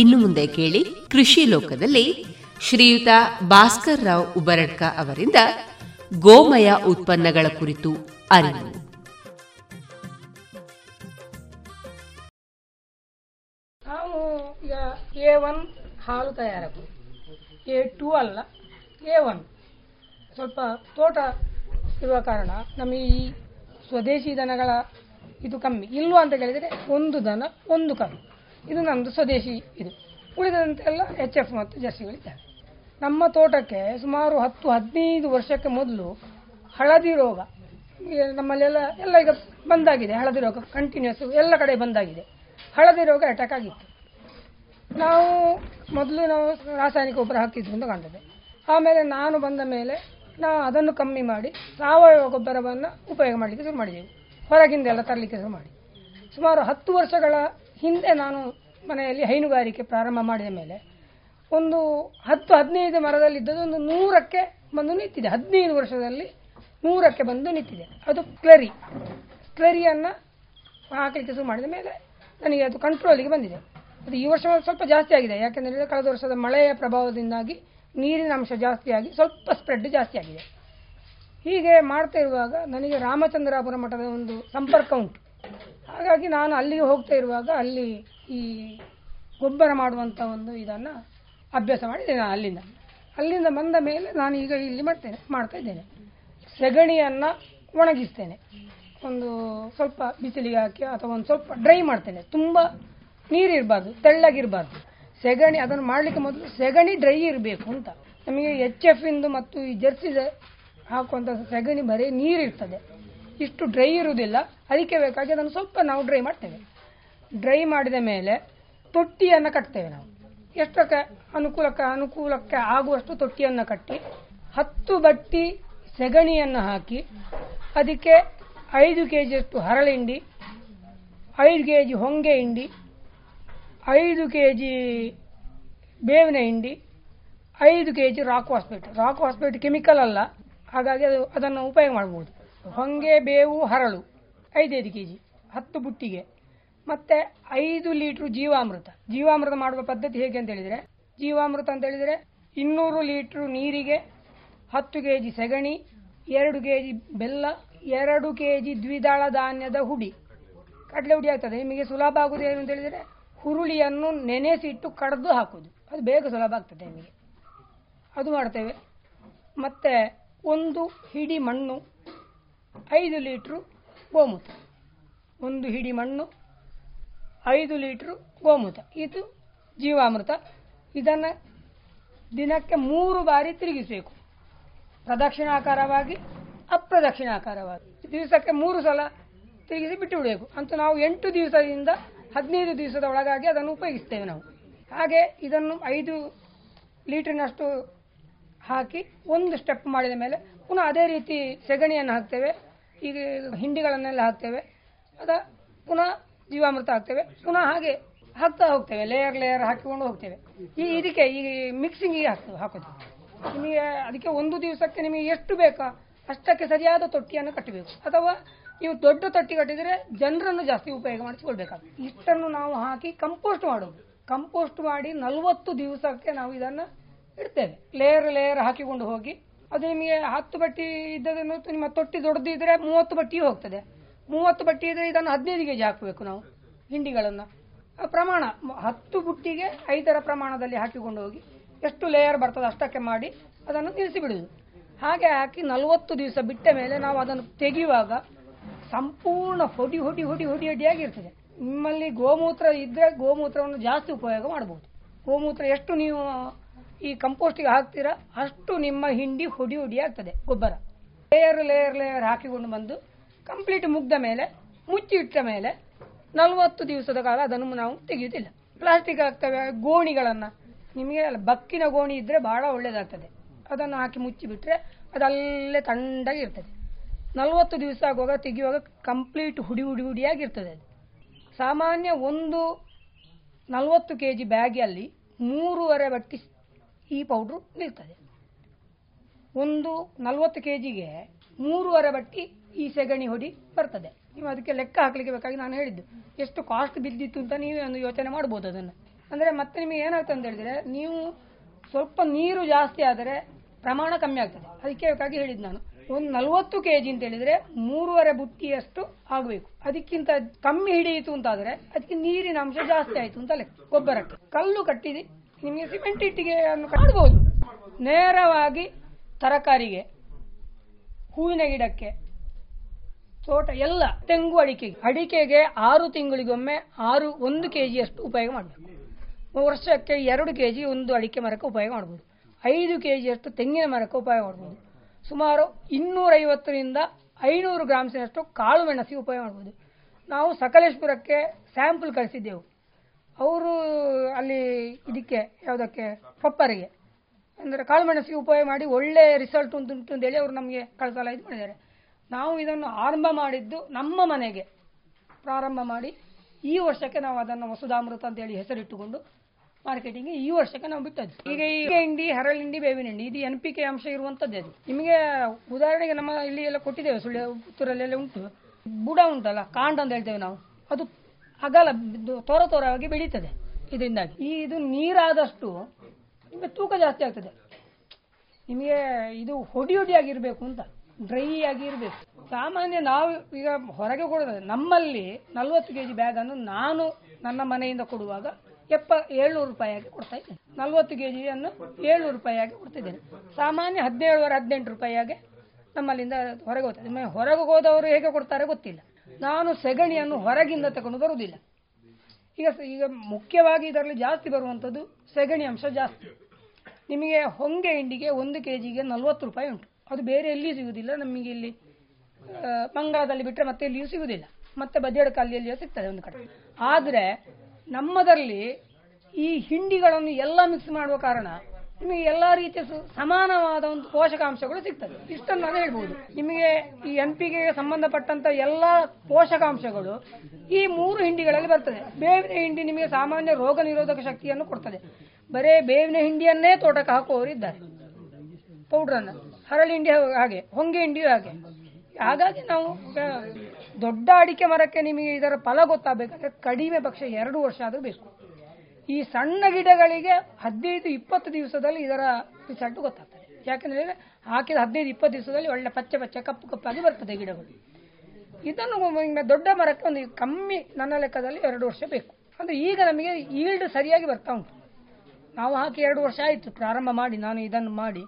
ಇನ್ನು ಮುಂದೆ ಕೇಳಿ ಕೃಷಿ ಲೋಕದಲ್ಲಿ ಶ್ರೀಯುತ ಭಾಸ್ಕರ್ ರಾವ್ ಉಬರಡ್ಕ ಅವರಿಂದ ಗೋಮಯ ಉತ್ಪನ್ನಗಳ ಕುರಿತು ಅರಿವು. ನಾವು ಈಗ ಎ ಒನ್ ಹಾಲು ತಯಾರಕು ಎ ಟೂ ಅಲ್ಲ, ಎ ಒನ್. ಸ್ವಲ್ಪ ತೋಟ ಇರುವ ಕಾರಣ ನಮಗೆ ಈ ಸ್ವದೇಶಿ ದನಗಳ ಇದು ಕಮ್ಮಿ. ಇಲ್ವಾ ಅಂತ ಕೇಳಿದರೆ ಒಂದು ದನ, ಒಂದು ಕರು. ಇದು ನಮ್ಮದು ಸ್ವದೇಶಿ ಇದು. ಉಳಿದಂತೆಲ್ಲ ಎಚ್ ಎಫ್ ಮತ್ತು ಜರ್ಸಿಗಳಿದ್ದಾವೆ. ನಮ್ಮ ತೋಟಕ್ಕೆ ಸುಮಾರು ಹತ್ತು, ಹದಿನೈದು ವರ್ಷಕ್ಕೆ ಮೊದಲು ಹಳದಿ ರೋಗ ನಮ್ಮಲ್ಲೆಲ್ಲ, ಎಲ್ಲ ಈಗ ಬಂದಾಗಿದೆ, ಹಳದಿ ರೋಗ ಕಂಟಿನ್ಯೂಸ್ ಎಲ್ಲ ಕಡೆ ಬಂದಾಗಿದೆ. ಹಳದಿ ರೋಗ ಅಟ್ಯಾಕ್ ಆಗಿತ್ತು. ನಾವು ಮೊದಲು ನಾವು ರಾಸಾಯನಿಕ ಗೊಬ್ಬರ ಹಾಕಿದ್ರು ಅಂತ ಕಾಣ್ತದೆ ಆಮೇಲೆ ನಾನು ಬಂದ ಮೇಲೆ ನಾವು ಅದನ್ನು ಕಮ್ಮಿ ಮಾಡಿ ಸಾವಯವ ಗೊಬ್ಬರವನ್ನು ಉಪಯೋಗ ಮಾಡಲಿಕ್ಕೆ ಶುರು ಮಾಡಿದ್ದೇವೆ ಹೊರಗಿಂದ ಎಲ್ಲ ತರಲಿಕ್ಕೆ ಶುರು ಮಾಡಿ. ಸುಮಾರು ಹತ್ತು ವರ್ಷಗಳ ಹಿಂದೆ ನಾನು ಮನೆಯಲ್ಲಿ ಹೈನುಗಾರಿಕೆ ಪ್ರಾರಂಭ ಮಾಡಿದ ಮೇಲೆ ಒಂದು ಹತ್ತು, ಹದಿನೈದು ಮರದಲ್ಲಿದ್ದದ್ದು ಒಂದು ನೂರಕ್ಕೆ ಬಂದು ನಿಂತಿದೆ. ಹದಿನೈದು ವರ್ಷದಲ್ಲಿ ನೂರಕ್ಕೆ ಬಂದು ನಿಂತಿದೆ. ಅದು ಕ್ಲರಿ. ಕ್ಲರಿಯನ್ನು ಹಾಕಲಿಕ್ಕೆ ಶುರು ಮಾಡಿದ ಮೇಲೆ ನನಗೆ ಅದು ಕಂಟ್ರೋಲಿಗೆ ಬಂದಿದೆ. ಅದು ಈ ವರ್ಷ ಸ್ವಲ್ಪ ಜಾಸ್ತಿ ಆಗಿದೆ. ಯಾಕೆಂದರೆ ಕಳೆದ ವರ್ಷದ ಮಳೆಯ ಪ್ರಭಾವದಿಂದಾಗಿ ನೀರಿನ ಅಂಶ ಜಾಸ್ತಿಯಾಗಿ ಸ್ವಲ್ಪ ಸ್ಪ್ರೆಡ್ ಜಾಸ್ತಿ ಆಗಿದೆ. ಹೀಗೆ ಮಾಡ್ತಾ ಇರುವಾಗ ನನಗೆ ರಾಮಚಂದ್ರಾಪುರ ಮಠದ ಒಂದು ಸಂಪರ್ಕ ಉಂಟು. ಹಾಗಾಗಿ ನಾನು ಅಲ್ಲಿಗೆ ಹೋಗ್ತಾ ಇರುವಾಗ ಅಲ್ಲಿ ಈ ಗೊಬ್ಬರ ಮಾಡುವಂಥ ಒಂದು ಇದನ್ನು ಅಭ್ಯಾಸ ಮಾಡಿದ್ದೇನೆ ನಾನು ಅಲ್ಲಿಂದ. ಅಲ್ಲಿಂದ ಬಂದ ಮೇಲೆ ನಾನು ಈಗ ಇಲ್ಲಿ ಮಾಡ್ತೇನೆ, ಮಾಡ್ತಾ ಇದ್ದೇನೆ. ಸೆಗಣಿಯನ್ನು ಒಣಗಿಸ್ತೇನೆ. ಒಂದು ಸ್ವಲ್ಪ ಬಿಸಿಲಿಗೆ ಹಾಕಿ ಅಥವಾ ಒಂದು ಸ್ವಲ್ಪ ಡ್ರೈ ಮಾಡ್ತೇನೆ. ತುಂಬ ನೀರಿರಬಾರ್ದು ತೆಳ್ಳಗಿರಬಾರ್ದು. ಸೆಗಣಿ, ಅದನ್ನು ಮಾಡಲಿಕ್ಕೆ ಮೊದಲು ಸೆಗಣಿ ಡ್ರೈ ಇರಬೇಕು ಅಂತ. ನಮಗೆ ಎಚ್ ಎಫ್ ಇಂದು ಮತ್ತು ಈ ಜರ್ಸಿ ಹಾಕುವಂಥ ಸೆಗಣಿ ಬರೀ ನೀರಿರ್ತದೆ ಇಷ್ಟು ಡ್ರೈ ಇರುವುದಿಲ್ಲ. ಅದಕ್ಕೆ ಬೇಕಾಗಿ ಅದನ್ನು ಸ್ವಲ್ಪ ನಾವು ಡ್ರೈ ಮಾಡ್ತೇವೆ. ಡ್ರೈ ಮಾಡಿದ ಮೇಲೆ ತೊಟ್ಟಿಯನ್ನು ಕಟ್ತೇವೆ ನಾವು. ಎಷ್ಟಕ್ಕೆ ಅನುಕೂಲಕ್ಕೆ ಅನುಕೂಲಕ್ಕೆ ಆಗುವಷ್ಟು ತೊಟ್ಟಿಯನ್ನು ಕಟ್ಟಿ ಹತ್ತು ಬಟ್ಟಿ ಸೆಗಣಿಯನ್ನು ಹಾಕಿ ಅದಕ್ಕೆ ಐದು ಕೆ ಜಿಯಷ್ಟು ಹರಳಿಂಡಿ ಐದು ಕೆ ಜಿ ಹೊಂಗೆ ಹಿಂಡಿ, ಐದು ಕೆ ಜಿ ಬೇವಿನ ಹಿಂಡಿ, ಐದು K G rock phosphate rock phosphate chemical ಅಲ್ಲ. ಹಾಗಾಗಿ ಅದು ಅದನ್ನು ಉಪಯೋಗ ಮಾಡ್ಬೋದು. ಹೊಂಗೆ ಬೇವು ಹರಳು, ಐದೈದು ಕೆ ಜಿ ಹತ್ತು ಬುಟ್ಟಿಗೆ, ಮತ್ತೆ ಐದು ಲೀಟ್ರ್ ಜೀವಾಮೃತ. ಜೀವಾಮೃತ ಮಾಡುವ ಪದ್ಧತಿ ಹೇಗೆ ಅಂತ ಹೇಳಿದರೆ, ಜೀವಾಮೃತ ಅಂತ ಹೇಳಿದರೆ ಇನ್ನೂರು ಲೀಟ್ರ್ ನೀರಿಗೆ, ಹತ್ತು ಕೆ ಜಿ ಸೆಗಣಿ, ಎರಡು ಕೆ ಜಿ ಬೆಲ್ಲ, ಎರಡು ಕೆ ಜಿ ದ್ವಿದಳ ಧಾನ್ಯದ ಹುಡಿ. ಕಡಲೆ ಹುಡಿ ಆಗ್ತದೆ. ನಿಮಗೆ ಸುಲಭ ಆಗುವುದು ಏನು ಅಂತ ಹೇಳಿದರೆ, ಹುರುಳಿಯನ್ನು ನೆನೆಸಿಟ್ಟು ಕಡ್ದು ಹಾಕೋದು ಅದು ಬೇಗ ಸುಲಭ ಆಗ್ತದೆ ನಿಮಗೆ. ಅದು ಮಾಡ್ತೇವೆ. ಮತ್ತೆ ಒಂದು ಹಿಡಿ ಮಣ್ಣು ಐದು ಲೀಟ್ರು ಗೋಮೂತ್ರ. ಒಂದು ಹಿಡಿ ಮಣ್ಣು, ಐದು ಲೀಟ್ರು ಗೋಮೂತ್ರ. ಇದು ಜೀವಾಮೃತ. ಇದನ್ನು ದಿನಕ್ಕೆ ಮೂರು ಬಾರಿ ತಿರುಗಿಸಬೇಕು. ಪ್ರದಕ್ಷಿಣಾಕಾರವಾಗಿ, ಅಪ್ರದಕ್ಷಿಣಾಕಾರವಾಗಿ. ದಿವಸಕ್ಕೆ ಮೂರು ಸಲ ತಿರುಗಿಸಿ ಬಿಟ್ಟು ಬಿಡಬೇಕು. ಅಂತ ನಾವು ಎಂಟು ದಿವಸದಿಂದ ಹದಿನೈದು ದಿವಸದ ಒಳಗಾಗಿ ಅದನ್ನು ಉಪಯೋಗಿಸ್ತೇವೆ ನಾವು. ಹಾಗೆ ಇದನ್ನು ಐದು ಲೀಟರ್ನಷ್ಟು ಹಾಕಿ ಒಂದು ಸ್ಟೆಪ್ ಮಾಡಿದ ಮೇಲೆ ಪುನಃ ಅದೇ ರೀತಿ ಸೆಗಣಿಯನ್ನು ಹಾಕ್ತೇವೆ. ಈಗ ಹಿಂಡಿಗಳನ್ನೆಲ್ಲ ಹಾಕ್ತೇವೆ. ಅದ ಪುನಃ ಜೀವಾಮೃತ ಹಾಕ್ತೇವೆ. ಪುನಃ ಹಾಗೆ ಹಾಕ್ತಾ ಹೋಗ್ತೇವೆ. ಲೇಯರ್ ಲೇಯರ್ ಹಾಕಿಕೊಂಡು ಹೋಗ್ತೇವೆ. ಈ ಇದಕ್ಕೆ ಈ ಮಿಕ್ಸಿಂಗಿಗೆ ಹಾಕ್ತೇವೆ, ಹಾಕೋದು. ನಿಮಗೆ ಅದಕ್ಕೆ ಒಂದು ದಿವಸಕ್ಕೆ ನಿಮಗೆ ಎಷ್ಟು ಬೇಕಾ ಅಷ್ಟಕ್ಕೆ ಸರಿಯಾದ ತೊಟ್ಟಿಯನ್ನು ಕಟ್ಟಬೇಕು. ಅಥವಾ ನೀವು ದೊಡ್ಡ ತೊಟ್ಟಿ ಕಟ್ಟಿದರೆ ಜನರನ್ನು ಜಾಸ್ತಿ ಉಪಯೋಗ ಮಾಡಿಸಿಕೊಳ್ಬೇಕಾಗ್ತದೆ ಇಷ್ಟನ್ನು ನಾವು ಹಾಕಿ ಕಂಪೋಸ್ಟ್ ಮಾಡೋದು. ಕಂಪೋಸ್ಟ್ ಮಾಡಿ ನಲವತ್ತು ದಿವಸಕ್ಕೆ ನಾವು ಇದನ್ನು ಇಡ್ತೇವೆ. ಲೇಯರ್ ಲೇಯರ್ ಹಾಕಿಕೊಂಡು ಹೋಗಿ ಅದು ನಿಮಗೆ ಹತ್ತು ಬಟ್ಟಿ ಇದ್ದದನ್ನು ನಿಮ್ಮ ತೊಟ್ಟಿ ದೊಡ್ಡದಿದ್ರೆ ಮೂವತ್ತು ಬಟ್ಟಿ ಹೋಗ್ತದೆ. ಮೂವತ್ತು ಬಟ್ಟಿ ಇದ್ರೆ ಇದನ್ನು ಹದಿನೈದು ಕೆಜಿ ಹಾಕಬೇಕು ನಾವು ಹಿಂಡಿಗಳನ್ನು. ಪ್ರಮಾಣ, ಹತ್ತು ಬುಟ್ಟಿಗೆ ಐದರ ಪ್ರಮಾಣದಲ್ಲಿ ಹಾಕಿಕೊಂಡು ಹೋಗಿ ಎಷ್ಟು ಲೇಯರ್ ಬರ್ತದೆ ಅಷ್ಟಕ್ಕೆ ಮಾಡಿ ಅದನ್ನು ನಿಲ್ಲಿಸಿ ಹಾಗೆ ಹಾಕಿ ನಲವತ್ತು ದಿವಸ ಬಿಟ್ಟ ಮೇಲೆ ನಾವು ಅದನ್ನು ತೆಗೆಯುವಾಗ ಸಂಪೂರ್ಣ ಹೊಡಿ ಹೊಡಿ ಹೊಡಿ ಹೊಡಿ ಹೊಡಿಯಾಗಿರ್ತದೆ. ನಿಮ್ಮಲ್ಲಿ ಗೋಮೂತ್ರ ಇದ್ರೆ ಗೋಮೂತ್ರವನ್ನು ಜಾಸ್ತಿ ಉಪಯೋಗ ಮಾಡಬಹುದು ಗೋಮೂತ್ರ ಎಷ್ಟು ನೀವು ಈ ಕಂಪೋಸ್ಟಿಗೆ ಹಾಕ್ತೀರಾ? ಅಷ್ಟು ನಿಮ್ಮ ಹಿಂಡಿ ಹುಡಿ ಹುಡಿ ಆಗ್ತದೆ ಗೊಬ್ಬರ. ಲೇಯರ್ ಲೇಯರ್ ಲೇಯರ್ ಹಾಕಿಕೊಂಡು ಬಂದು ಕಂಪ್ಲೀಟ್ ಮುಗ್ದ ಮೇಲೆ, ಮುಚ್ಚಿ ಇಟ್ಟ ಮೇಲೆ ನಲವತ್ತು ದಿವಸದ ಕಾಲ ಅದನ್ನು ನಾವು ತೆಗೆಯುವುದಿಲ್ಲ. ಪ್ಲಾಸ್ಟಿಕ್ ಹಾಕ್ತವೆ ಗೋಣಿಗಳನ್ನು. ನಿಮಗೆ ಬಕ್ಕಿನ ಗೋಣಿ ಇದ್ರೆ ಬಹಳ ಒಳ್ಳೇದಾಗ್ತದೆ. ಅದನ್ನು ಹಾಕಿ ಮುಚ್ಚಿ ಬಿಟ್ರೆ ಅದಲ್ಲೇ ತಣ್ಣಗೆ ಇರ್ತದೆ. ನಲವತ್ತು ದಿವಸ ಆಗುವಾಗ ತೆಗೆಯುವಾಗ ಕಂಪ್ಲೀಟ್ ಹುಡಿ ಹುಡಿ ಹುಡಿಯಾಗಿರ್ತದೆ ಅದು. ಸಾಮಾನ್ಯ ಒಂದು ನಲವತ್ತು ಕೆ ಜಿ ಬ್ಯಾಗಲ್ಲಿ ಮೂರುವರೆ ಬಟ್ಟಿ ಈ ಪೌಡ್ರು ನಿಲ್ತದೆ. ಒಂದು ನಲವತ್ತು ಕೆ ಜಿಗೆ ಮೂರುವರೆ ಬಟ್ಟಿ ಈ ಸೆಗಣಿ ಹೊಡಿ ಬರ್ತದೆ. ನೀವು ಅದಕ್ಕೆ ಲೆಕ್ಕ ಹಾಕ್ಲಿಕ್ಕೆ ಬೇಕಾಗಿ ನಾನು ಹೇಳಿದ್ದು. ಎಷ್ಟು ಕಾಸ್ಟ್ ಬಿದ್ದಿತ್ತು ಅಂತ ನೀವೇ ಒಂದು ಯೋಚನೆ ಮಾಡ್ಬೋದು ಅದನ್ನು. ಅಂದರೆ ಮತ್ತೆ ನಿಮಗೆ ಏನಾಗ್ತದೆ ಅಂತ ಹೇಳಿದ್ರೆ, ನೀವು ಸ್ವಲ್ಪ ನೀರು ಜಾಸ್ತಿ ಆದರೆ ಪ್ರಮಾಣ ಕಮ್ಮಿ ಆಗ್ತದೆ. ಅದಕ್ಕೆ ಬೇಕಾಗಿ ಹೇಳಿದ್ದು ನಾನು. ಒಂದು ನಲವತ್ತು ಕೆ ಜಿ ಅಂತ ಹೇಳಿದ್ರೆ ಮೂರುವರೆ ಬುಟ್ಟಿಯಷ್ಟು ಆಗಬೇಕು. ಅದಕ್ಕಿಂತ ಕಮ್ಮಿ ಹಿಡಿಯಿತು ಅಂತಾದರೆ ಅದಕ್ಕೆ ನೀರಿನ ಅಂಶ ಜಾಸ್ತಿ ಆಯಿತು ಅಂತ ಲೆಕ್ಕ. ಗೊಬ್ಬರಕ್ಕೆ. ಕಲ್ಲು ಕಟ್ಟಿದಿ ನಿಮಗೆ ಸಿಮೆಂಟ್ ಇಟ್ಟಿಗೆ ಅನ್ನು ಕಾಣಬಹುದು ನೇರವಾಗಿ ತರಕಾರಿಗೆ, ಹೂವಿನ ಗಿಡಕ್ಕೆ, ತೋಟ, ಎಲ್ಲ ತೆಂಗು ಅಡಿಕೆ ಅಡಿಕೆಗೆ ಆರು ತಿಂಗಳಿಗೊಮ್ಮೆ ಆರು, ಒಂದು ಕೆ ಜಿಯಷ್ಟು ಉಪಯೋಗ ಮಾಡಬೇಕು. ವರ್ಷಕ್ಕೆ ಎರಡು ಕೆ ಜಿ ಒಂದು ಅಡಿಕೆ ಮರಕ್ಕೆ ಉಪಯೋಗ ಮಾಡ್ಬೋದು. ಐದು ಕೆ ಜಿಯಷ್ಟು ತೆಂಗಿನ ಮರಕ್ಕೆ ಉಪಯೋಗ ಮಾಡ್ಬೋದು. ಸುಮಾರು ಇನ್ನೂರೈವತ್ತರಿಂದ ಐನೂರು ಗ್ರಾಮ್ಸಿನಷ್ಟು ಕಾಳು ಮೆಣಸಿ ಉಪಯೋಗ ಮಾಡ್ಬೋದು. ನಾವು ಸಕಲೇಶ್ಪುರಕ್ಕೆ ಸ್ಯಾಂಪಲ್ ಕಳಿಸಿದ್ದೆವು. ಅವರು ಅಲ್ಲಿ ಇದಕ್ಕೆ, ಯಾವುದಕ್ಕೆ? ಪಪ್ಪರಿಗೆ ಅಂದರೆ ಕಾಳುಮೆಣಸಿಗೆ ಉಪಯೋಗ ಮಾಡಿ ಒಳ್ಳೆ ರಿಸಲ್ಟ್ ಉಂಟು ಅಂತೇಳಿ ಅವರು ನಮಗೆ ಕಳಿಸಲ ಇದು ಮಾಡಿದ್ದಾರೆ. ನಾವು ಇದನ್ನು ಆರಂಭ ಮಾಡಿದ್ದು ನಮ್ಮ ಮನೆಗೆ. ಪ್ರಾರಂಭ ಮಾಡಿ ಈ ವರ್ಷಕ್ಕೆ ನಾವು ಅದನ್ನು ವಸುಧಾಮೃತ ಅಂತೇಳಿ ಹೆಸರಿಟ್ಟುಕೊಂಡು ಮಾರ್ಕೆಟಿಂಗ್ ಈ ವರ್ಷಕ್ಕೆ ನಾವು ಬಿಟ್ಟದ್ದು. ಈಗ ಈ ಹಿಂಡಿ ಹರಳಿಂಡಿ ಬೇವಿನ ಹಿಂಡಿ, ಇದು ಎನ್ ಪಿ ಕೆ ಅಂಶ ಇರುವಂತದ್ದೇ ಅದು. ನಿಮಗೆ ಉದಾಹರಣೆಗೆ ನಮ್ಮ ಇಲ್ಲಿ ಎಲ್ಲ ಕೊಟ್ಟಿದ್ದೇವೆ ಸುಳ್ಳು ಪುತ್ತೂರಲ್ಲೆಲ್ಲ ಉಂಟು. ಬುಡ ಉಂಟಲ್ಲ, ಕಾಂಡ ಅಂತ ಹೇಳ್ತೇವೆ ನಾವು. ಅದು ಅಗಲ ತೋರ ತೋರವಾಗಿ ಬೆಳೀತದೆ ಇದರಿಂದಾಗಿ. ಈ ಇದು ನೀರಾದಷ್ಟು ನಿಮಗೆ ತೂಕ ಜಾಸ್ತಿ ಆಗ್ತದೆ. ನಿಮಗೆ ಇದು ಹೊಡಿ ಹೊಡಿಯಾಗಿರ್ಬೇಕು ಅಂತ, ಡ್ರೈ ಆಗಿ ಇರಬೇಕು. ಸಾಮಾನ್ಯ ನಾವು ಈಗ ಹೊರಗೆ ಕೊಡೋದ್ರೆ ನಮ್ಮಲ್ಲಿ ನಲ್ವತ್ತು ಕೆ ಜಿ ಬ್ಯಾಗನ್ನು ನಾನು ನನ್ನ ಮನೆಯಿಂದ ಕೊಡುವಾಗ ಎಪ್ಪ ಏಳ್ನೂರು ರೂಪಾಯಿಯಾಗಿ ಕೊಡ್ತಾ ಇದ್ದೇನೆ. ನಲ್ವತ್ತು ಕೆ ಜಿಯನ್ನು ಏಳ್ನೂರು ರೂಪಾಯಿಯಾಗಿ ಕೊಡ್ತಿದ್ದೇನೆ ಸಾಮಾನ್ಯ ಹದಿನೇಳುವರೆ ಹದಿನೆಂಟು ರೂಪಾಯಿಯಾಗೆ ನಮ್ಮಲ್ಲಿಂದ ಹೊರಗೆ ಹೋಗ್ತದೆ. ಹೊರಗೆ ಹೋದವರು ಹೇಗೆ ಕೊಡ್ತಾರೆ ಗೊತ್ತಿಲ್ಲ. ನಾನು ಸೆಗಣಿಯನ್ನು ಹೊರಗಿಂದ ತಗೊಂಡು ಬರುವುದಿಲ್ಲ. ಈಗ ಈಗ ಮುಖ್ಯವಾಗಿ ಇದರಲ್ಲಿ ಜಾಸ್ತಿ ಬರುವಂಥದ್ದು ಸೆಗಣಿ ಅಂಶ ಜಾಸ್ತಿ. ನಿಮಗೆ ಹೊಂಗೆ ಹಿಂಡಿಗೆ ಒಂದು ಕೆ ಜಿಗೆ ನಲ್ವತ್ತು ರೂಪಾಯಿ ಉಂಟು. ಅದು ಬೇರೆ ಎಲ್ಲಿಯೂ ಸಿಗುವುದಿಲ್ಲ. ನಮಗೆ ಇಲ್ಲಿ ಬಂಗಾಳದಲ್ಲಿ ಬಿಟ್ಟರೆ ಮತ್ತೆ ಎಲ್ಲಿಯೂ ಸಿಗುವುದಿಲ್ಲ. ಮತ್ತೆ ಬದಿಯಡ ಕಲ್ಲಿಯಲ್ಲಿಯೂ ಸಿಗ್ತದೆ ಒಂದು ಕಡೆ. ಆದರೆ ನಮ್ಮದರಲ್ಲಿ ಈ ಹಿಂಡಿಗಳನ್ನು ಎಲ್ಲ ಮಿಕ್ಸ್ ಮಾಡುವ ಕಾರಣ ನಿಮಗೆ ಎಲ್ಲ ರೀತಿಯ ಸಮಾನವಾದ ಒಂದು ಪೋಷಕಾಂಶಗಳು ಸಿಗ್ತದೆ. ಇಷ್ಟನ್ನು ನಾನು ಹೇಳ್ಬೋದು. ನಿಮಗೆ ಈ ಎನ್ ಪಿ ಗೆ ಸಂಬಂಧಪಟ್ಟಂತ ಎಲ್ಲ ಪೋಷಕಾಂಶಗಳು ಈ ಮೂರು ಹಿಂಡಿಗಳಲ್ಲಿ ಬರ್ತದೆ. ಬೇವಿನ ಹಿಂಡಿ ನಿಮಗೆ ಸಾಮಾನ್ಯ ರೋಗ ನಿರೋಧಕ ಶಕ್ತಿಯನ್ನು ಕೊಡ್ತದೆ. ಬರೇ ಬೇವಿನ ಹಿಂಡಿಯನ್ನೇ ತೋಟಕ್ಕೆ ಹಾಕುವವರು ಇದ್ದಾರೆ. ಪೌಡ್ರನ್ನು. ಹರಳಿ ಹಿಂಡಿ ಹಾಗೆ, ಹೊಂಗೆ ಹಿಂಡಿಯೂ ಹಾಗೆ. ಹಾಗಾಗಿ ನಾವು ದೊಡ್ಡ ಅಡಿಕೆ ಮರಕ್ಕೆ ನಿಮಗೆ ಇದರ ಫಲ ಗೊತ್ತಾಗಬೇಕಾದ್ರೆ ಕಡಿಮೆ ಪಕ್ಷ ಎರಡು ವರ್ಷ ಆದರೂ ಬೇಕು. ಈ ಸಣ್ಣ ಗಿಡಗಳಿಗೆ ಹದಿನೈದು ಇಪ್ಪತ್ತು ದಿವಸದಲ್ಲಿ ಇದರ ರಿಸಲ್ಟ್ ಗೊತ್ತಾಗ್ತದೆ. ಯಾಕಂದ್ರೆ ಹಾಕಿದ ಹದಿನೈದು ಇಪ್ಪತ್ತು ದಿವಸದಲ್ಲಿ ಒಳ್ಳೆ ಪಚ್ಚೆ ಪಚ್ಚೆ ಕಪ್ಪು ಕಪ್ಪಾಗಿ ಬರ್ತದೆ ಗಿಡಗಳು. ಇದನ್ನು ದೊಡ್ಡ ಮರಕ್ಕೆ ಒಂದು ಕಮ್ಮಿ ನನ್ನ ಲೆಕ್ಕದಲ್ಲಿ ಎರಡು ವರ್ಷ ಬೇಕು. ಅಂದ್ರೆ ಈಗ ನಮಗೆ ಈಲ್ಡ್ ಸರಿಯಾಗಿ ಬರ್ತಾ ಉಂಟು. ನಾವು ಹಾಕಿ ಎರಡು ವರ್ಷ ಆಯಿತು, ಪ್ರಾರಂಭ ಮಾಡಿ, ನಾನು ಇದನ್ನು ಮಾಡಿ.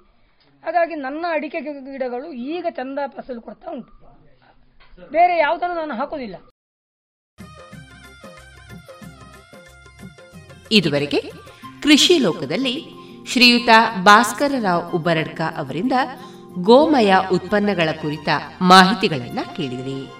ಹಾಗಾಗಿ ನನ್ನ ಅಡಿಕೆ ಗಿಡಗಳು ಈಗ ಚಂದ ಫಸಲು ಕೊಡ್ತಾ ಉಂಟು. ಬೇರೆ ಯಾವುದನ್ನು ನಾನು ಹಾಕುದಿಲ್ಲ. ಇದುವರೆಗೆ ಕೃಷಿ ಲೋಕದಲ್ಲಿ ಶ್ರೀಯುತ ಭಾಸ್ಕರರಾವ್ ಉಬ್ಬರಡ್ಕ ಅವರಿಂದ ಗೋಮಯ ಉತ್ಪನ್ನಗಳ ಕುರಿತ ಮಾಹಿತಿಗಳನ್ನು ಕೇಳಿದಿರಿ.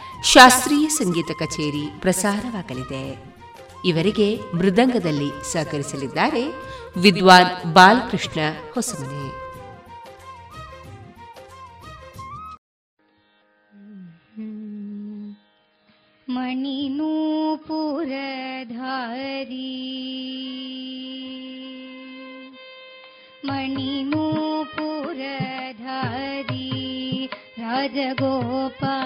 ಶಾಸ್ತ್ರೀಯ ಸಂಗೀತ ಕಚೇರಿ ಪ್ರಸಾರವಾಗಲಿದೆ. ಇವರಿಗೆ ಮೃದಂಗದಲ್ಲಿ ಸಹಕರಿಸಲಿದ್ದಾರೆ ವಿದ್ವಾನ್ ಬಾಲಕೃಷ್ಣ ಹೊಸಮನೆ. ಮಣಿನೂಪುರಧಾರಿ. ಮಣಿನೂಪುರಧಾರಿ ರಾಜಗೋಪಾಲ.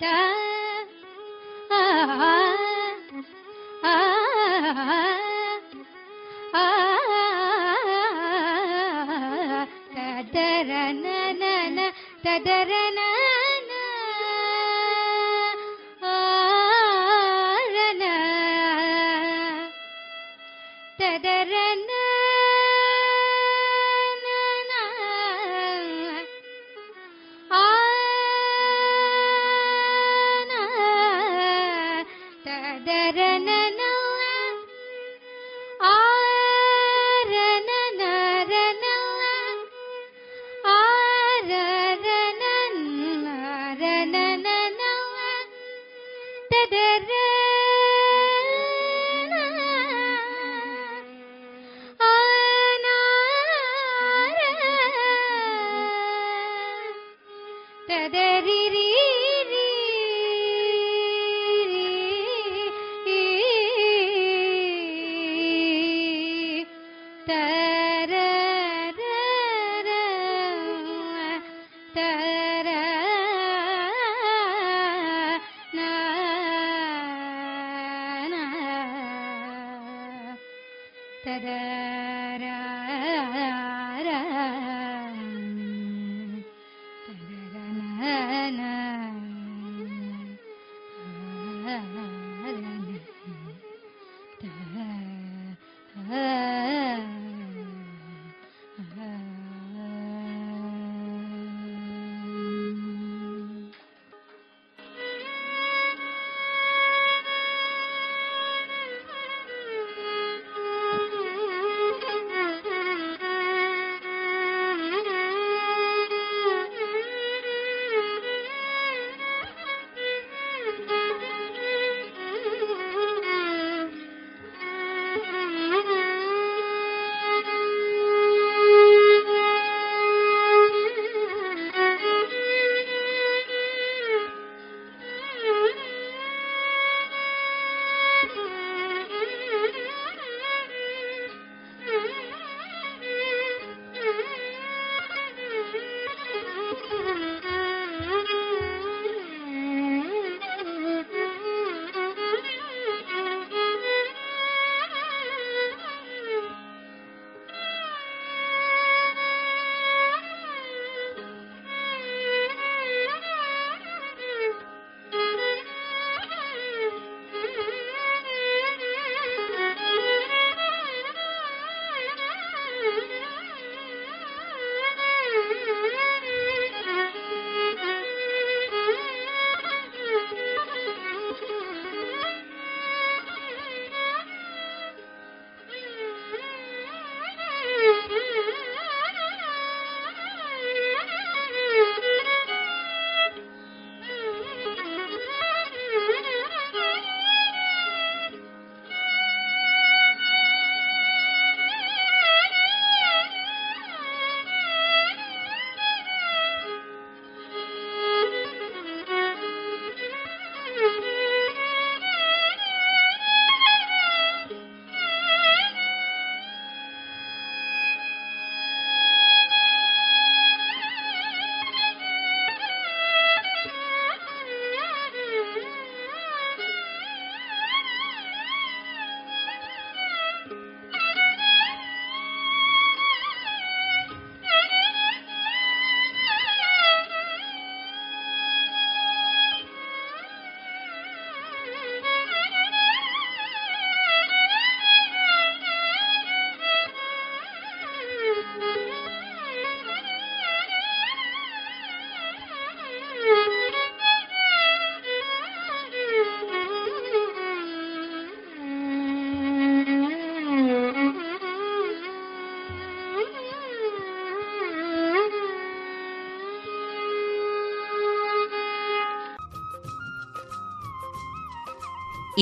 ತಾ ಆ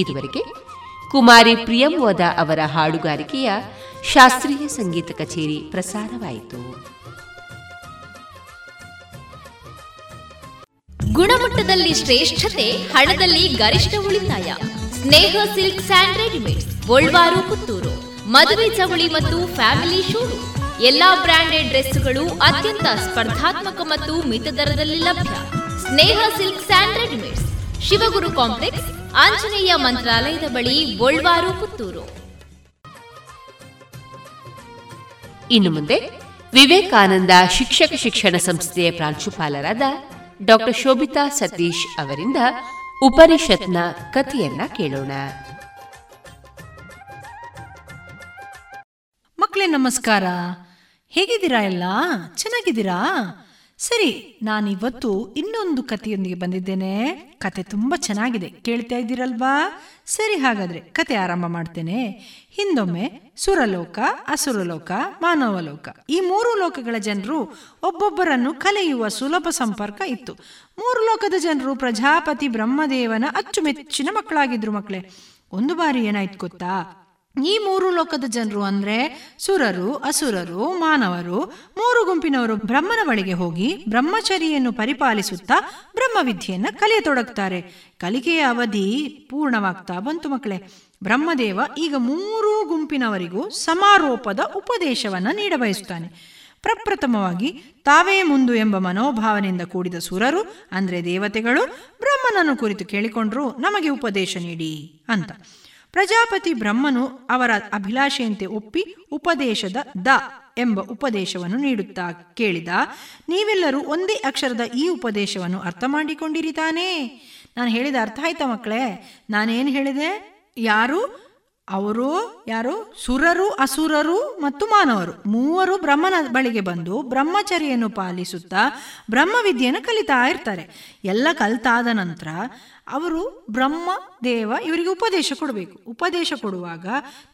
ಇದುವರೆಗೆ ಕುಮಾರಿ ಪ್ರಿಯಂವದ ಅವರ ಹಾಡುಗಾರಿಕೆಯ ಶಾಸ್ತ್ರೀಯ ಸಂಗೀತ ಕಚೇರಿ ಪ್ರಸಾರವಾಯಿತು. ಗುಣಮಟ್ಟದಲ್ಲಿ ಶ್ರೇಷ್ಠತೆ, ಹಣದಲ್ಲಿ ಗರಿಷ್ಠ ಉಳಿತಾಯ. Sneha silk and readymade Golwaru, Puttur. ಮದುವೆ ಚವಳಿ ಮತ್ತು ಫ್ಯಾಮಿಲಿ ಶೂರು. ಎಲ್ಲಾ ಬ್ರಾಂಡೆಡ್ ಡ್ರೆಸ್ಗಳು ಅತ್ಯಂತ ಸ್ಪರ್ಧಾತ್ಮಕ ಮತ್ತು ಮಿತ ದರದಲ್ಲಿ ಲಭ್ಯ. Sneha silk sand readymades, Shivaguru complex Anjaneya ಮಂತ್ರಾಲಯದ ಬಳಿ ಗೋಳ್ವಾರು ಪುತ್ತೂರು. ಇನ್ನು ಮುಂದೆ ವಿವೇಕಾನಂದ ಶಿಕ್ಷಕ ಶಿಕ್ಷಣ ಸಂಸ್ಥೆಯ ಪ್ರಾಂಶುಪಾಲರಾದ ಡಾಕ್ಟರ್ ಶೋಭಿತಾ ಸತೀಶ್ ಅವರಿಂದ ಉಪನಿಷತ್ನ ಕಥೆಯನ್ನ ಕೇಳೋಣ. ಮಕ್ಕಳೇ ನಮಸ್ಕಾರ. ಹೇಗಿದ್ದೀರಾ ಎಲ್ಲ? ಚೆನ್ನಾಗಿದ್ದೀರಾ? ಸರಿ, ನಾನಿವತ್ತು ಇನ್ನೊಂದು ಕಥೆಯೊಂದಿಗೆ ಬಂದಿದ್ದೇನೆ. ಕತೆ ತುಂಬ ಚೆನ್ನಾಗಿದೆ. ಕೇಳ್ತಾ ಇದ್ದೀರಲ್ವಾ? ಸರಿ, ಹಾಗಾದ್ರೆ ಕತೆ ಆರಂಭ ಮಾಡ್ತೇನೆ. ಹಿಂದೊಮ್ಮೆ ಸುರಲೋಕ, ಅಸುರಲೋಕ, ಮಾನವಲೋಕ. ಈ ಮೂರು ಲೋಕಗಳ ಜನರು ಒಬ್ಬೊಬ್ಬರನ್ನು ಕಲೆಯುವ ಸುಲಭ ಸಂಪರ್ಕ ಇತ್ತು. ಮೂರು ಲೋಕದ ಜನರು ಪ್ರಜಾಪತಿ ಬ್ರಹ್ಮದೇವನ ಅಚ್ಚುಮೆಚ್ಚಿನ ಮಕ್ಕಳಾಗಿದ್ರು ಮಕ್ಕಳೇ. ಒಂದು ಬಾರಿ ಏನಾಯ್ತು ಗೊತ್ತಾ? ಈ ಮೂರು ಲೋಕದ ಜನರು ಅಂದ್ರೆ ಸುರರು, ಅಸುರರು, ಮಾನವರು. ಮೂರು ಗುಂಪಿನವರು ಬ್ರಹ್ಮನ ಬಳಿಗೆ ಹೋಗಿ ಬ್ರಹ್ಮಚರಿಯನ್ನು ಪರಿಪಾಲಿಸುತ್ತಾ ಬ್ರಹ್ಮವಿದ್ಯೆಯನ್ನ ಕಲಿಯತೊಡಗ್ತಾರೆ. ಕಲಿಕೆಯ ಅವಧಿ ಪೂರ್ಣವಾಗ್ತಾ ಬಂತು ಮಕ್ಕಳೇ. ಬ್ರಹ್ಮದೇವ ಈಗ ಮೂರು ಗುಂಪಿನವರಿಗೂ ಸಮಾರೋಪದ ಉಪದೇಶವನ್ನ ನೀಡಬಯಸುತ್ತಾನೆ ಪ್ರಪ್ರಥಮವಾಗಿ ತಾವೇ ಮುಂದು ಎಂಬ ಮನೋಭಾವನೆಯಿಂದ ಕೂಡಿದ ಸುರರು, ಅಂದ್ರೆ ದೇವತೆಗಳು, ಬ್ರಹ್ಮನನ್ನು ಕುರಿತು ಕೇಳಿಕೊಂಡ್ರು ನಮಗೆ ಉಪದೇಶ ನೀಡಿ ಅಂತ. ಪ್ರಜಾಪತಿ ಬ್ರಹ್ಮನು ಅವರ ಅಭಿಲಾಷೆಯಂತೆ ಒಪ್ಪಿ ಉಪದೇಶದ ದ ಎಂಬ ಉಪದೇಶವನ್ನು ನೀಡುತ್ತಾ ಕೇಳಿದ, ನೀವೆಲ್ಲರೂ ಒಂದೇ ಅಕ್ಷರದ ಈ ಉಪದೇಶವನ್ನು ಅರ್ಥ ಮಾಡಿಕೊಂಡಿರಿ ತಾನೇ? ನಾನು ಹೇಳಿದ ಅರ್ಥ ಆಯ್ತಾ ಮಕ್ಕಳೇ? ನಾನೇನು ಹೇಳಿದೆ? ಯಾರು? ಅವರು? ಯಾರು? ಸುರರು, ಅಸುರರು ಮತ್ತು ಮಾನವರು. ಮೂವರು ಬ್ರಹ್ಮನ ಬಳಿಗೆ ಬಂದು ಬ್ರಹ್ಮಚರ್ಯನ್ನು ಪಾಲಿಸುತ್ತಾ ಬ್ರಹ್ಮವಿದ್ಯೆಯನ್ನು ಕಲಿತಾ ಇರ್ತಾರೆ. ಎಲ್ಲ ಕಲಿತಾದ ನಂತರ ಅವರು ಬ್ರಹ್ಮ ದೇವ ಇವರಿಗೆ ಉಪದೇಶ ಕೊಡಬೇಕು. ಉಪದೇಶ ಕೊಡುವಾಗ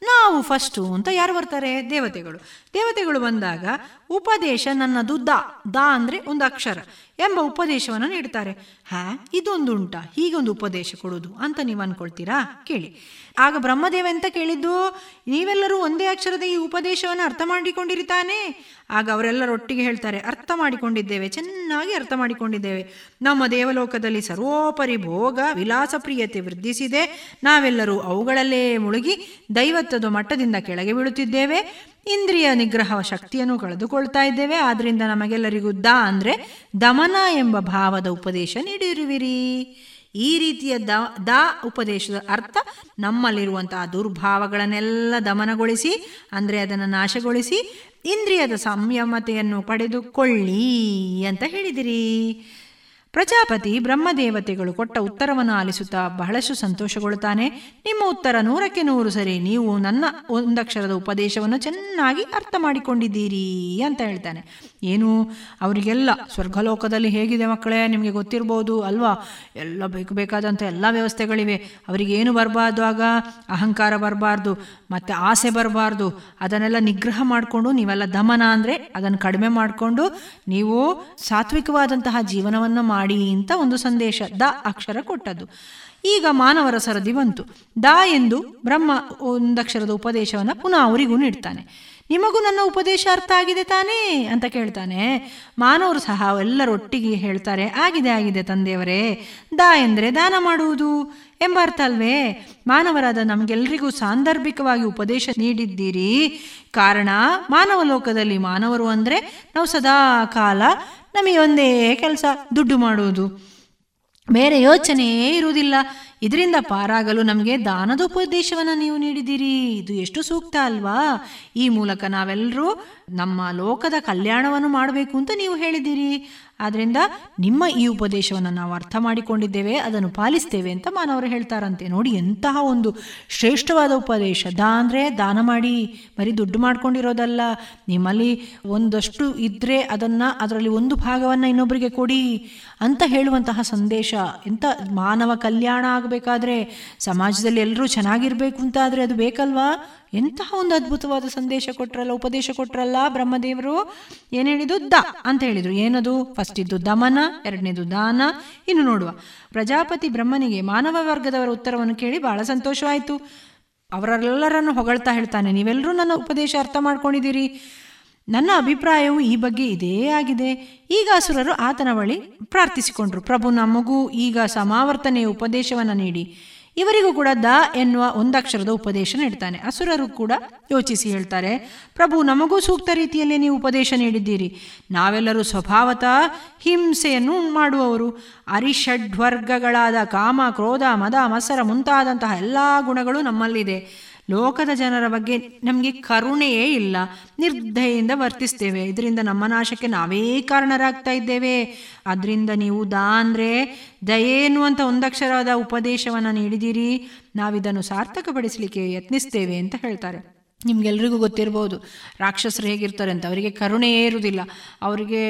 ನಾವು ಫಸ್ಟು ಅಂತ ಯಾರು ಬರ್ತಾರೆ? ದೇವತೆಗಳು. ದೇವತೆಗಳು ಬಂದಾಗ ಉಪದೇಶ ನನ್ನದು ದ. ದ ಅಂದರೆ ಒಂದು ಅಕ್ಷರ ಎಂಬ ಉಪದೇಶವನ್ನು ನೀಡ್ತಾರೆ. ಹಾ ಇದೊಂದು ಉಂಟಾ ಹೀಗೊಂದು ಉಪದೇಶ ಕೊಡೋದು ಅಂತ ನೀವು ಅನ್ಕೊಳ್ತೀರಾ? ಕೇಳಿ. ಆಗ ಬ್ರಹ್ಮದೇವ ಎಂತ ಕೇಳಿದ್ದು? ನೀವೆಲ್ಲರೂ ಒಂದೇ ಅಕ್ಷರದ ಈ ಉಪದೇಶವನ್ನು ಅರ್ಥ ಮಾಡಿಕೊಂಡಿರ್ತಾನೆ? ಆಗ ಅವರೆಲ್ಲರೊಟ್ಟಿಗೆ ಹೇಳ್ತಾರೆ, ಅರ್ಥ ಮಾಡಿಕೊಂಡಿದ್ದೇವೆ, ಚೆನ್ನಾಗಿ ಅರ್ಥ ಮಾಡಿಕೊಂಡಿದ್ದೇವೆ. ನಮ್ಮ ದೇವಲೋಕದಲ್ಲಿ ಸರ್ವೋಪರಿ ಭೋಗ ವಿಲಾಸ ಪ್ರಿಯತೆ ವೃದ್ಧಿಸಿದೆ ನಾವೆಲ್ಲರೂ ಅವುಗಳಲ್ಲೇ ಮುಳುಗಿ ದೈವತ್ವದ ಮಟ್ಟದಿಂದ ಕೆಳಗೆ ಬೀಳುತ್ತಿದ್ದೇವೆ. ಇಂದ್ರಿಯ ನಿಗ್ರಹ ಶಕ್ತಿಯನ್ನು ಕಳೆದುಕೊಳ್ತಾ ಇದ್ದೇವೆ. ಆದ್ದರಿಂದ ನಮಗೆಲ್ಲರಿಗೂ ದ ಅಂದರೆ ದಮನ ಎಂಬ ಭಾವದ ಉಪದೇಶ ನೀಡಿರುವಿರಿ. ಈ ರೀತಿಯ ದ ದ ಉಪದೇಶದ ಅರ್ಥ ನಮ್ಮಲ್ಲಿರುವಂತಹ ದುರ್ಭಾವಗಳನ್ನೆಲ್ಲ ದಮನಗೊಳಿಸಿ, ಅಂದರೆ ಅದನ್ನು ನಾಶಗೊಳಿಸಿ, ಇಂದ್ರಿಯದ ಸಂಯಮತೆಯನ್ನು ಪಡೆದುಕೊಳ್ಳಿ ಅಂತ ಹೇಳಿದಿರಿ. ಪ್ರಜಾಪತಿ ಬ್ರಹ್ಮದೇವತೆಗಳು ಕೊಟ್ಟ ಉತ್ತರವನ್ನು ಆಲಿಸುತ್ತಾ ಬಹಳಷ್ಟು ಸಂತೋಷಗೊಳ್ಳುತ್ತಾನೆ. ನಿಮ್ಮ ಉತ್ತರ ನೂರಕ್ಕೆ ನೂರು ಸರಿ ನೀವು ನನ್ನ ಒಂದಕ್ಷರದ ಉಪದೇಶವನ್ನು ಚೆನ್ನಾಗಿ ಅರ್ಥ ಮಾಡಿಕೊಂಡಿದ್ದೀರಿ ಅಂತ ಹೇಳ್ತಾನೆ. ಏನು? ಅವರಿಗೆಲ್ಲ ಸ್ವರ್ಗಲೋಕದಲ್ಲಿ ಹೇಗಿದೆ ಮಕ್ಕಳೇ? ನಿಮಗೆ ಗೊತ್ತಿರ್ಬೋದು ಅಲ್ವಾ? ಎಲ್ಲ ಬೇಕು ಬೇಕಾದಂಥ ಎಲ್ಲ ವ್ಯವಸ್ಥೆಗಳಿವೆ. ಅವರಿಗೇನು ಬರಬಾರ್ದು ಆಗ? ಅಹಂಕಾರ ಬರಬಾರ್ದು, ಮತ್ತು ಆಸೆ ಬರಬಾರ್ದು. ಅದನ್ನೆಲ್ಲ ನಿಗ್ರಹ ಮಾಡಿಕೊಂಡು ನೀವೆಲ್ಲ ದಮನ ಅಂದರೆ ಅದನ್ನು ಕಡಿಮೆ ಮಾಡಿಕೊಂಡು ನೀವು ಸಾತ್ವಿಕವಾದಂತಹ ಜೀವನವನ್ನು ಮಾಡಿ ಅಂತ ಒಂದು ಸಂದೇಶ, ದ ಅಕ್ಷರ ಕೊಟ್ಟದ್ದು. ಈಗ ಮಾನವರ ಸರದಿ ಬಂತು. ದ ಎಂದು ಬ್ರಹ್ಮ ಒಂದಕ್ಷರದ ಉಪದೇಶವನ್ನು ಪುನಃ ಅವರಿಗೂ ನೀಡ್ತಾನೆ. ನಿಮಗೂ ನನ್ನ ಉಪದೇಶ ಅರ್ಥ ಆಗಿದೆ ತಾನೇ? ಅಂತ ಕೇಳ್ತಾನೆ. ಮಾನವರು ಸಹ ಎಲ್ಲರೊಟ್ಟಿಗೆ ಹೇಳ್ತಾರೆ, ಆಗಿದೆ ಆಗಿದೆ ತಂದೆಯವರೇ, ದಾ ಎಂದರೆ ದಾನ ಮಾಡುವುದು. ಎಂಬ ಅರ್ಥ ಅಲ್ವೇ? ಮಾನವರಾದ ನಮಗೆಲ್ಲರಿಗೂ ಸಾಂದರ್ಭಿಕವಾಗಿ ಉಪದೇಶ ನೀಡಿದ್ದೀರಿ. ಕಾರಣ, ಮಾನವ ಲೋಕದಲ್ಲಿ ಮಾನವರು ಅಂದರೆ ನಾವು ಸದಾ ಕಾಲ ನಮಗೆ ಒಂದೇ ಕೆಲಸ, ದುಡ್ಡು ಮಾಡುವುದು. ಬೇರೆ ಯೋಚನೆಯೇ ಇರುವುದಿಲ್ಲ. ಇದರಿಂದ ಪಾರಾಗಲು ನಮಗೆ ದಾನದೋಪದೇಶವನ್ನು ನೀವು ನೀಡಿದ್ದೀರಿ ಇದು ಎಷ್ಟು ಸೂಕ್ತ ಅಲ್ವಾ? ಈ ಮೂಲಕ ನಾವೆಲ್ಲರೂ ನಮ್ಮ ಲೋಕದ ಕಲ್ಯಾಣವನ್ನು ಮಾಡಬೇಕು ಅಂತ ನೀವು ಹೇಳಿದ್ದೀರಿ ಆದ್ದರಿಂದ ನಿಮ್ಮ ಈ ಉಪದೇಶವನ್ನು ನಾವು ಅರ್ಥ ಮಾಡಿಕೊಂಡಿದ್ದೇವೆ, ಅದನ್ನು ಪಾಲಿಸ್ತೇವೆ ಅಂತ ಮಾನವರು ಹೇಳ್ತಾರಂತೆ. ನೋಡಿ, ಎಂತಹ ಒಂದು ಶ್ರೇಷ್ಠವಾದ ಉಪದೇಶ. ದಾ ಅಂದರೆ ದಾನ ಮಾಡಿ ಬರೀ ದುಡ್ಡು ಮಾಡ್ಕೊಂಡಿರೋದಲ್ಲ. ನಿಮ್ಮಲ್ಲಿ ಒಂದಷ್ಟು ಇದ್ದರೆ ಅದನ್ನು, ಅದರಲ್ಲಿ ಒಂದು ಭಾಗವನ್ನು ಇನ್ನೊಬ್ಬರಿಗೆ ಕೊಡಿ ಅಂತ ಹೇಳುವಂತಹ ಸಂದೇಶ. ಎಂಥ ಮಾನವ ಕಲ್ಯಾಣ ಆಗಬೇಕಾದ್ರೆ, ಸಮಾಜದಲ್ಲಿ ಎಲ್ಲರೂ ಚೆನ್ನಾಗಿರಬೇಕು ಅಂತ ಆದರೆ ಅದು ಬೇಕಲ್ವಾ? ಎಂತಹ ಒಂದು ಅದ್ಭುತವಾದ ಸಂದೇಶ ಕೊಟ್ರಲ್ಲ, ಉಪದೇಶ ಕೊಟ್ರಲ್ಲ ಬ್ರಹ್ಮದೇವರು? ಏನು ಹೇಳಿದ್ದು? ದ ಅಂತ ಹೇಳಿದ್ರು. ಏನದು? ಫಸ್ಟ್ ಇದ್ದು ದಮನ, ಎರಡನೇದು ದಾನ. ಇನ್ನು ನೋಡುವ. ಪ್ರಜಾಪತಿ ಬ್ರಹ್ಮನಿಗೆ ಮಾನವ ವರ್ಗದವರ ಉತ್ತರವನ್ನು ಕೇಳಿ ಬಹಳ ಸಂತೋಷವಾಯಿತು. ಅವರೆಲ್ಲರನ್ನು ಹೊಗಳ್ತಾ ಹೇಳ್ತಾನೆ, ನೀವೆಲ್ಲರೂ ನನ್ನ ಉಪದೇಶ ಅರ್ಥ ಮಾಡ್ಕೊಂಡಿದ್ದೀರಿ. ನನ್ನ ಅಭಿಪ್ರಾಯವು ಈ ಬಗ್ಗೆ ಇದೇ ಆಗಿದೆ. ಈಗ ಅಸುರರು ಆತನ ಬಳಿ ಪ್ರಾರ್ಥಿಸಿಕೊಂಡ್ರು. ಪ್ರಭು ನಮಗೂ ಈಗ ಸಮಾವರ್ತನೆಯ ಉಪದೇಶವನ್ನು ನೀಡಿ. ಇವರಿಗೂ ಕೂಡ ದ ಎನ್ನುವ ಒಂದಕ್ಷರದ ಉಪದೇಶ ನೀಡ್ತಾನೆ. ಅಸುರರು ಕೂಡ ಯೋಚಿಸಿ ಹೇಳ್ತಾರೆ, ಪ್ರಭು, ನಮಗೂ ಸೂಕ್ತ ರೀತಿಯಲ್ಲಿ ನೀವು ಉಪದೇಶ ನೀಡಿದ್ದೀರಿ. ನಾವೆಲ್ಲರೂ ಸ್ವಭಾವತಃ ಹಿಂಸೆಯನ್ನು ಮಾಡುವವರು. ಅರಿಷಡ್ವರ್ಗಗಳಾದ ಕಾಮ, ಕ್ರೋಧ, ಮದ, ಮಸರ ಮುಂತಾದಂತಹ ಎಲ್ಲ ಗುಣಗಳು ನಮ್ಮಲ್ಲಿದೆ. ಲೋಕದ ಜನರ ಬಗ್ಗೆ ನಮಗೆ ಕರುಣೆಯೇ ಇಲ್ಲ. ನಿರ್ದಯೆಯಿಂದ ವರ್ತಿಸ್ತೇವೆ. ಇದರಿಂದ ನಮ್ಮ ನಾಶಕ್ಕೆ ನಾವೇ ಕಾರಣರಾಗ್ತಾ ಇದ್ದೇವೆ. ಅದರಿಂದ ನೀವು ದಾ ಅಂದರೆ ದಯೆ ಎನ್ನುವಂಥ ಒಂದಕ್ಷರದ ಉಪದೇಶವನ್ನು ನೀಡಿದ್ದೀರಿ ನಾವಿದನ್ನು ಸಾರ್ಥಕಪಡಿಸಲಿಕ್ಕೆ ಯತ್ನಿಸ್ತೇವೆ ಅಂತ ಹೇಳ್ತಾರೆ. ನಿಮ್ಗೆಲ್ರಿಗೂ ಗೊತ್ತಿರ್ಬೋದು, ರಾಕ್ಷಸರು ಹೇಗಿರ್ತಾರೆ ಅಂತ. ಅವರಿಗೆ ಕರುಣೆಯೇ ಇರುವುದಿಲ್ಲ. ಅವರಿಗೆ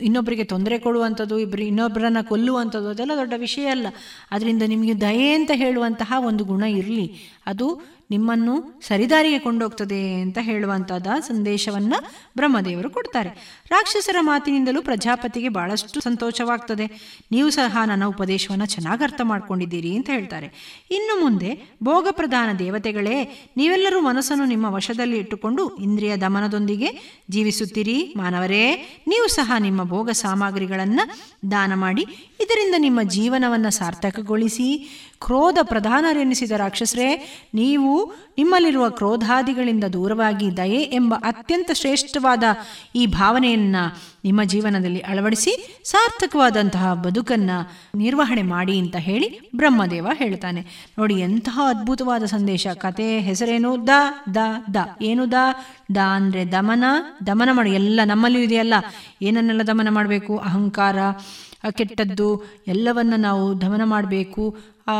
ಇನ್ನೊಬ್ಬರಿಗೆ ತೊಂದರೆ ಕೊಡುವಂಥದ್ದು ಇಬ್ಬರು ಇನ್ನೊಬ್ಬರನ್ನು ಕೊಲ್ಲುವಂಥದ್ದು ಅದೆಲ್ಲ ದೊಡ್ಡ ವಿಷಯ ಅಲ್ಲ. ಅದರಿಂದ ನಿಮಗೆ ದಯೆ ಅಂತ ಹೇಳುವಂತಹ ಒಂದು ಗುಣ ಇರಲಿ. ಅದು ನಿಮ್ಮನ್ನು ಸರಿದಾರಿಗೆ ಕೊಂಡೋಗ್ತದೆ ಅಂತ ಹೇಳುವಂತಹ ಸಂದೇಶವನ್ನು ಬ್ರಹ್ಮದೇವರು ಕೊಡ್ತಾರೆ. ರಾಕ್ಷಸರ ಮಾತಿನಿಂದಲೂ ಪ್ರಜಾಪತಿಗೆ ಬಹಳಷ್ಟು ಸಂತೋಷವಾಗ್ತದೆ. ನೀವು ಸಹ ನನ್ನ ಉಪದೇಶವನ್ನು ಚೆನ್ನಾಗಿ ಅರ್ಥ ಮಾಡ್ಕೊಂಡಿದ್ದೀರಿ ಅಂತ ಹೇಳ್ತಾರೆ. ಇನ್ನು ಮುಂದೆ ಭೋಗ ಪ್ರಧಾನ ದೇವತೆಗಳೇ, ನೀವೆಲ್ಲರೂ ಮನಸ್ಸನ್ನು ನಿಮ್ಮ ವಶದಲ್ಲಿ ಇಟ್ಟುಕೊಂಡು ಇಂದ್ರಿಯ ದಮನದೊಂದಿಗೆ ಜೀವಿಸುತ್ತೀರಿ. ಮಾನವರೇ, ನೀವು ಸಹ ನಿಮ್ಮ ಭೋಗ ಸಾಮಗ್ರಿಗಳನ್ನು ದಾನ ಮಾಡಿ, ಇದರಿಂದ ನಿಮ್ಮ ಜೀವನವನ್ನು ಸಾರ್ಥಕಗೊಳಿಸಿ ಕ್ರೋಧ ಪ್ರಧಾನರೆನಿಸಿದ ರಾಕ್ಷಸರೇ, ನೀವು ನಿಮ್ಮಲ್ಲಿರುವ ಕ್ರೋಧಾದಿಗಳಿಂದ ದೂರವಾಗಿ ದಯೆ ಎಂಬ ಅತ್ಯಂತ ಶ್ರೇಷ್ಠವಾದ ಈ ಭಾವನೆಯನ್ನು ನಿಮ್ಮ ಜೀವನದಲ್ಲಿ ಅಳವಡಿಸಿ ಸಾರ್ಥಕವಾದಂತಹ ಬದುಕನ್ನು ನಿರ್ವಹಣೆ ಮಾಡಿ ಅಂತ ಹೇಳಿ ಬ್ರಹ್ಮದೇವ ಹೇಳ್ತಾನೆ. ನೋಡಿ ಎಂತಹ ಅದ್ಭುತವಾದ ಸಂದೇಶ. ಕತೆ ಹೆಸರೇನು? ದ ದ ದ. ಏನು ದ? ದ ಅಂದರೆ ದಮನ. ದಮನ ಮಾಡಿ, ಎಲ್ಲ ನಮ್ಮಲ್ಲೂ ಇದೆಯಲ್ಲ. ಏನನ್ನೆಲ್ಲ ದಮನ ಮಾಡಬೇಕು? ಅಹಂಕಾರ, ಕೆಟ್ಟದ್ದು, ಎಲ್ಲವನ್ನು ನಾವು ದಮನ ಮಾಡಬೇಕು.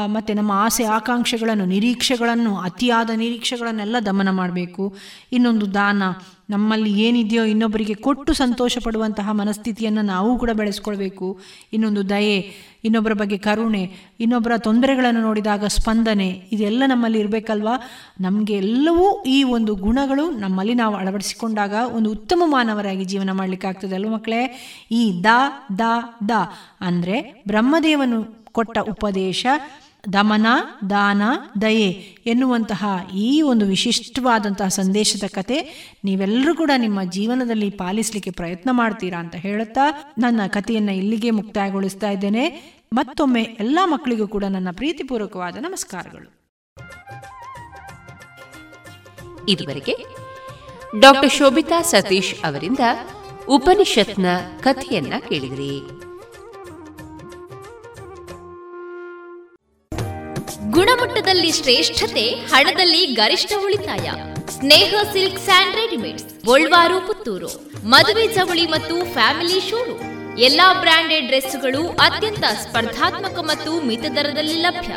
ಮತ್ತು ನಮ್ಮ ಆಸೆ ಆಕಾಂಕ್ಷೆಗಳನ್ನು, ನಿರೀಕ್ಷೆಗಳನ್ನು, ಅತಿಯಾದ ನಿರೀಕ್ಷೆಗಳನ್ನೆಲ್ಲ ದಮನ ಮಾಡಬೇಕು. ಇನ್ನೊಂದು ದಾನ, ನಮ್ಮಲ್ಲಿ ಏನಿದೆಯೋ ಇನ್ನೊಬ್ಬರಿಗೆ ಕೊಟ್ಟು ಸಂತೋಷ ಪಡುವಂತಹ ಮನಸ್ಥಿತಿಯನ್ನು ನಾವು ಕೂಡ ಬೆಳೆಸ್ಕೊಳ್ಬೇಕು. ಇನ್ನೊಂದು ದಯೆ, ಇನ್ನೊಬ್ಬರ ಬಗ್ಗೆ ಕರುಣೆ, ಇನ್ನೊಬ್ಬರ ತೊಂದರೆಗಳನ್ನು ನೋಡಿದಾಗ ಸ್ಪಂದನೆ, ಇದೆಲ್ಲ ನಮ್ಮಲ್ಲಿ ಇರಬೇಕಲ್ವಾ? ನಮಗೆ ಎಲ್ಲವೂ ಈ ಒಂದು ಗುಣಗಳು ನಮ್ಮಲ್ಲಿ ನಾವು ಅಳವಡಿಸಿಕೊಂಡಾಗ ಒಂದು ಉತ್ತಮ ಮಾನವರಾಗಿ ಜೀವನ ಮಾಡಲಿಕ್ಕೆ ಆಗ್ತದೆ ಅಲ್ವ ಮಕ್ಕಳೇ? ಈ ದ ದ ದ, ಅಂದರೆ ಬ್ರಹ್ಮದೇವನು ಕೊಟ್ಟ ಉಪದೇಶ, ದಮನ, ದಾನ, ದಯೆ ಎನ್ನುವಂತಹ ಈ ಒಂದು ವಿಶಿಷ್ಟವಾದಂತಹ ಸಂದೇಶದ ಕತೆ ನೀವೆಲ್ಲರೂ ಕೂಡ ನಿಮ್ಮ ಜೀವನದಲ್ಲಿ ಪಾಲಿಸಲಿಕ್ಕೆ ಪ್ರಯತ್ನ ಮಾಡ್ತೀರಾ ಅಂತ ಹೇಳುತ್ತಾ ನನ್ನ ಕಥೆಯನ್ನು ಇಲ್ಲಿಗೆ ಮುಕ್ತಾಯಗೊಳಿಸ್ತಾ ಇದ್ದೇನೆ. ಮತ್ತೊಮ್ಮೆ ಎಲ್ಲ ಮಕ್ಕಳಿಗೂ ಕೂಡ ನನ್ನ ಪ್ರೀತಿಪೂರ್ವಕವಾದ ನಮಸ್ಕಾರಗಳು. ಇದುವರೆಗೆ ಡಾಕ್ಟರ್ ಶೋಭಿತಾ ಸತೀಶ್ ಅವರಿಂದ ಉಪನಿಷತ್ನ ಕಥೆಯನ್ನ ಕೇಳಿದ್ರಿ. ಗುಣಮಟ್ಟದಲ್ಲಿ ಶ್ರೇಷ್ಠತೆ, ಹಣದಲ್ಲಿ ಗರಿಷ್ಠ ಉಳಿತಾಯ. Sneha silk and readymades, Golwaru, Puttur. ಮದುವೆ ಚವಳಿ ಮತ್ತು ಫ್ಯಾಮಿಲಿ ಶೋರು ಎಲ್ಲಾ ಬ್ರಾಂಡೆಡ್ ಡ್ರೆಸ್ಗಳು ಅತ್ಯಂತ ಸ್ಪರ್ಧಾತ್ಮಕ ಮತ್ತು ಮಿತ ದರದಲ್ಲಿ ಲಭ್ಯ.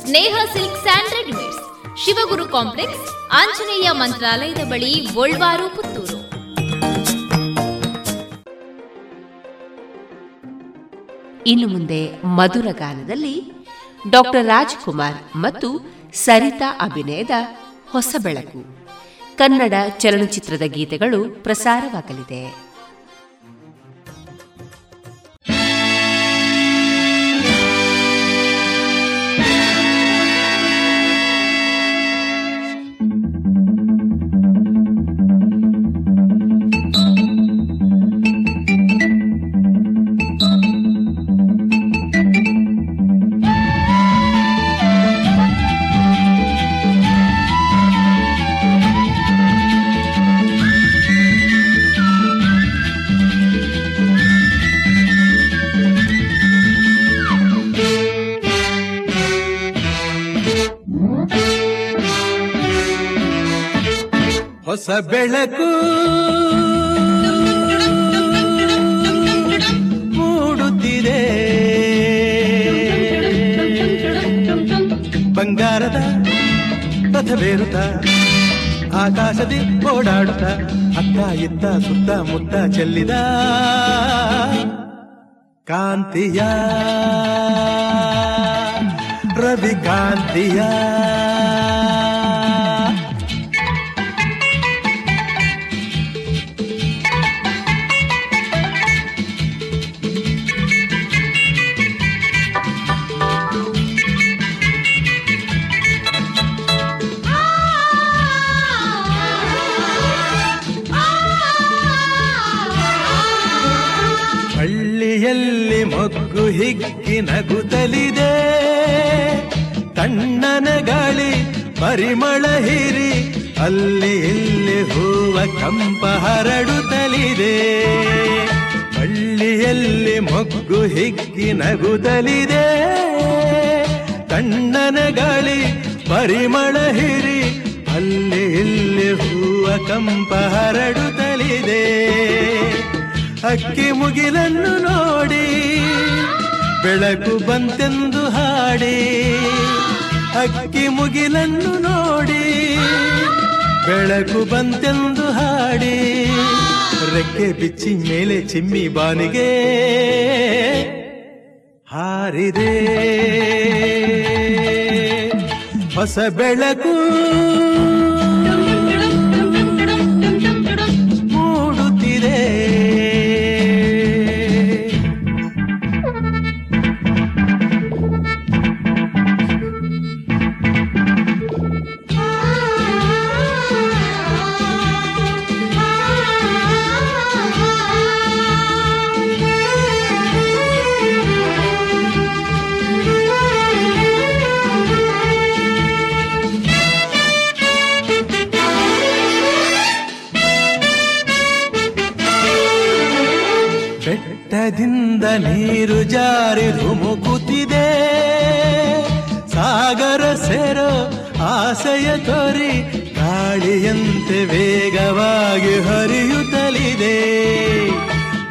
Sneha silk sand readymades. Shivaguru complex, Anjaneya ಮಂತ್ರಾಲಯದ ಬಳಿ ಗೋಲ್ವಾರು, ಪುತ್ತೂರು. ಇನ್ನು ಮುಂದೆ ಮಧುರ ಗಾನದಲ್ಲಿ ಡಾಕ್ಟರ್ ರಾಜ್ಕುಮಾರ್ ಮತ್ತು ಸರಿತಾ ಅಭಿನಯದ ಹೊಸ ಬೆಳಕು. ಕನ್ನಡ ಚಲನಚಿತ್ರದ ಗೀತೆಗಳು ಪ್ರಸಾರವಾಗಲಿದೆ. ಬೆಳಕು. ಮೂಡುತ್ತಿದೆ. ಬಂಗಾರದ ಬೇರುತ್ತ ಆಕಾಶದಿ ಓಡಾಡುತ್ತ ಅಕ್ಕ ಇತ್ತ ಸುತ್ತ ಮುತ್ತ ಚೆಲ್ಲಿದ ಕಾಂತಿಯ ರವಿ ಕಾಂತಿಯ ನಗುತ್ತಲಿದೆ ಕಣ್ಣನ ಗಾಳಿ ಪರಿಮಳ ಹಿರಿ ಅಲ್ಲಿ ಇಲ್ಲಿ ಹೂವ ಕಂಪ ಹರಡುತ್ತಲಿದೆ. ಹಳ್ಳಿಯಲ್ಲಿ ಮೊಗ್ಗು ಹಿಗ್ಗಿ ನಗುತ್ತಲಿದೆ. ಕಣ್ಣನ ಗಾಳಿ ಪರಿಮಳ ಹಿರಿ ಇಲ್ಲಿ ಹೂವ ಕಂಪ ಹರಡುತ್ತಲಿದೆ. ಅಕ್ಕಿ ಮುಗಿಲನ್ನು ನೋಡಿ ಬೆಳಕು ಬಂತೆಂದು ಹಾಡಿ, ಅಕ್ಕಿ ಮುಗಿಲನ್ನು ನೋಡಿ. ಬೆಳಕು ಬಂತೆಂದು ಹಾಡಿ, ರೆಕ್ಕೆ ಬಿಚ್ಚಿ ಮೇಲೆ ಚಿಮ್ಮಿ ಬಾನಿಗೆ ಹಾರಿದೆ. ಹೊಸ ಬೆಳಕು ನೀರು ಜಾರಿ ಧುಮುಕುತ್ತಿದೆ ಸಾಗರ ಸೇರೋ ಆಸೆಯ ತೊರಿ ಗಾಳಿಯಂತೆ ವೇಗವಾಗಿ ಹರಿಯುತ್ತಲಿದೆ.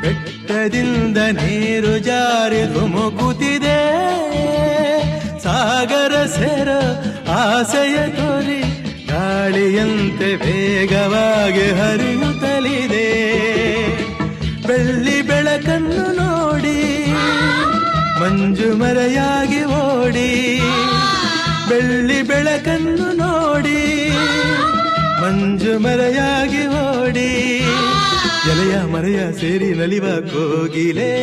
ಬೆಟ್ಟದಿಂದ ನೀರು ಜಾರಿ ಧುಮುಕುತ್ತಿದೆ ಸಾಗರ ಸೇರೋ ಆಸೆಯ ತೊರಿ ಗಾಳಿಯಂತೆ ವೇಗವಾಗಿ ಹರಿಯುತ್ತಲಿದೆ. ಬೆಳ್ಳಿ ಬೆಳಕನ್ನು ನೋಡಿ, ಮಂಜು ಮರೆಯಾಗಿ ಓಡಿ, ಬೆಳ್ಳಿ ಬೆಳಕನ್ನು ನೋಡಿ, ಮಂಜು ಮರೆಯಾಗಿ ಓಡಿ, ಎಲೆಯ ಮರೆಯ ಸೇರಿ ನಲಿವ ಕೋಗಿಲೆ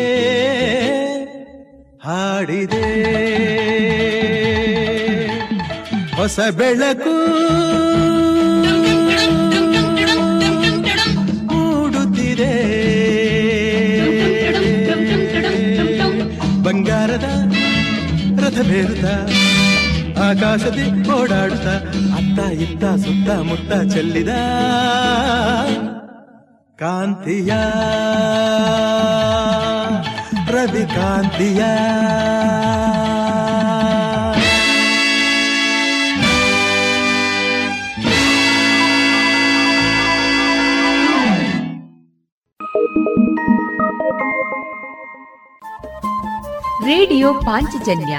ಹಾಡಿದೆ. ಹೊಸ ಬೆಳಕು ಬೇರುತ್ತ ಆಕಾಶದಿ ಓಡಾಡುತ್ತ ಅತ್ತ ಇತ್ತ ಸುತ್ತ ಮುತ್ತ ಚೆಲ್ಲಿದ ಕಾಂತಿಯ. ರವಿ ಕಾಂತಿಯ. ರೇಡಿಯೋ ಪಾಂಚಜನ್ಯ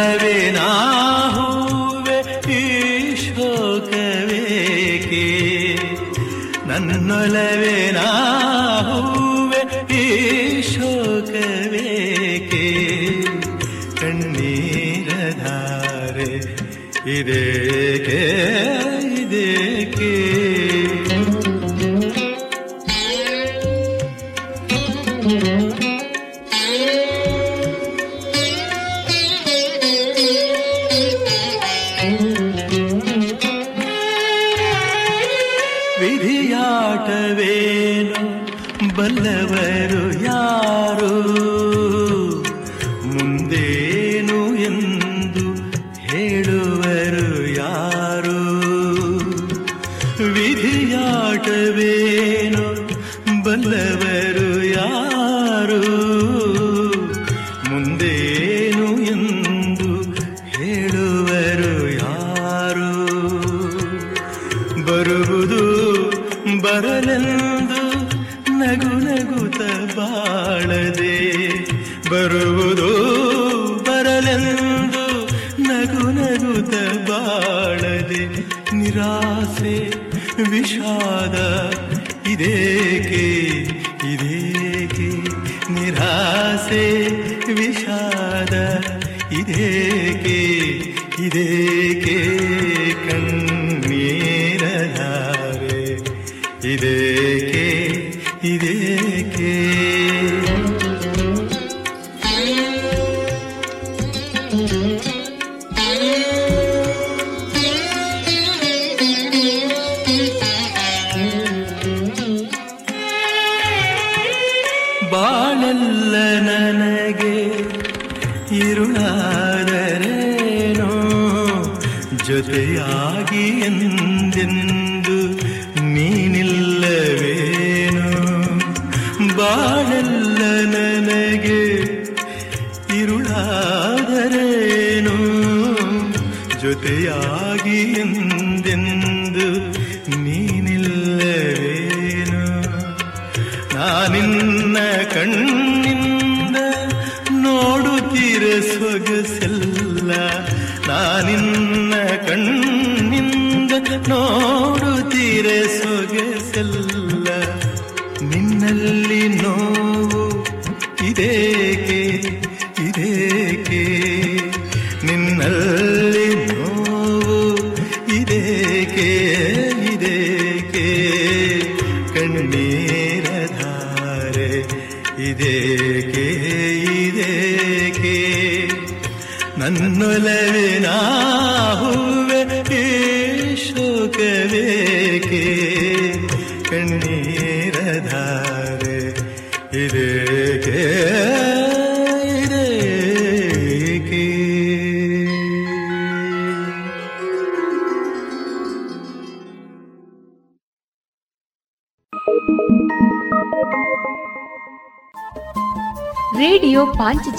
ನನ್ನೊಲವೇ ನಾಹುವೆ ಈ ಶೋಕವೇಕೆ ನನ್ನೊಲವೇ ನಾಹುವೆ ಈ ಶೋಕವೇಕೆ ಕಣ್ಣೀರ ಧಾರೆ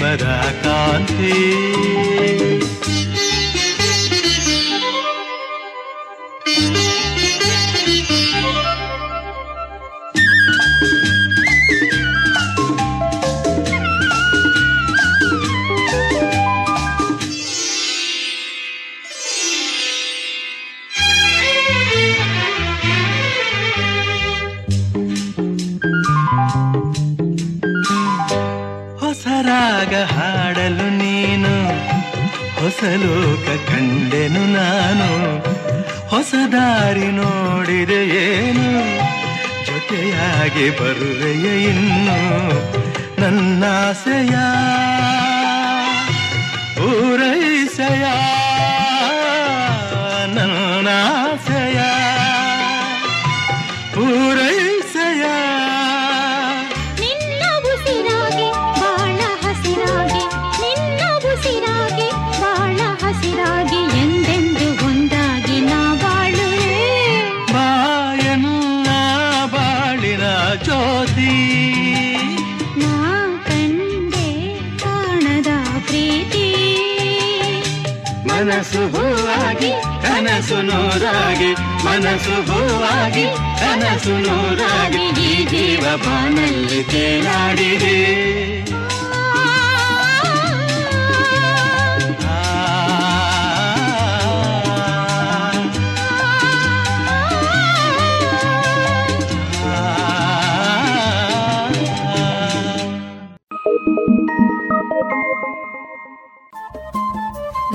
मरा कान्ति ಹೊಸಲೋಕ ಕಂಡೆನು ನಾನು. ಹೊಸ ದಾರಿ ನೋಡಿದೆ ಏನು? ಜೊತೆಯಾಗಿ ಬರುವೆಯ ಇನ್ನು? ನನ್ನಾಸೆಯ? ಪೂರೈಸೆಯ? ಮನಸ್ಸು ಹೂವಾಗಿ ಕನಸು ನೋರಾಗಿ ಮನಸ್ಸು ಹೂವಾಗಿ ಕನಸು ನೋರಾಗಿ ಈ ಜೀವ ಬಾನಲ್ಲಿ ತೇಲಾಡಿದೆ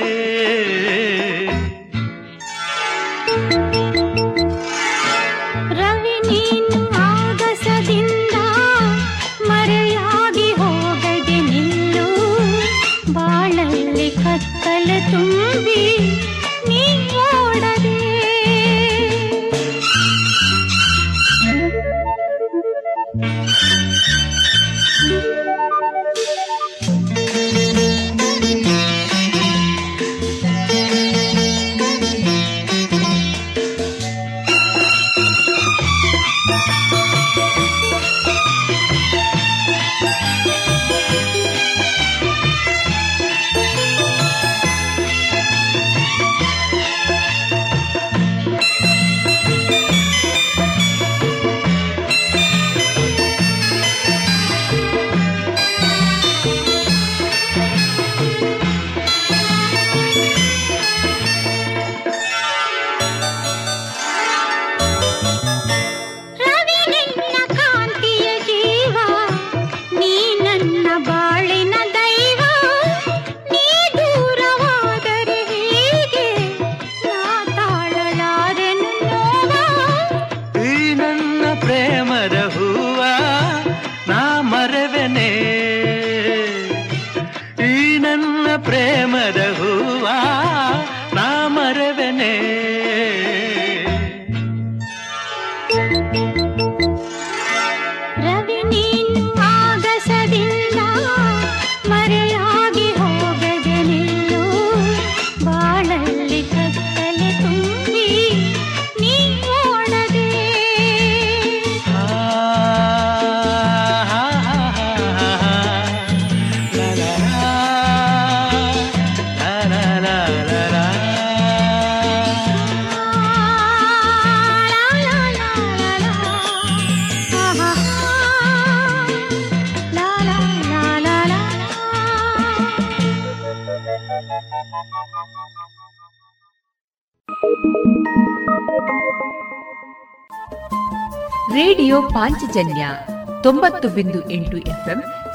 Yeah.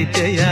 ಕವಿತೆಯ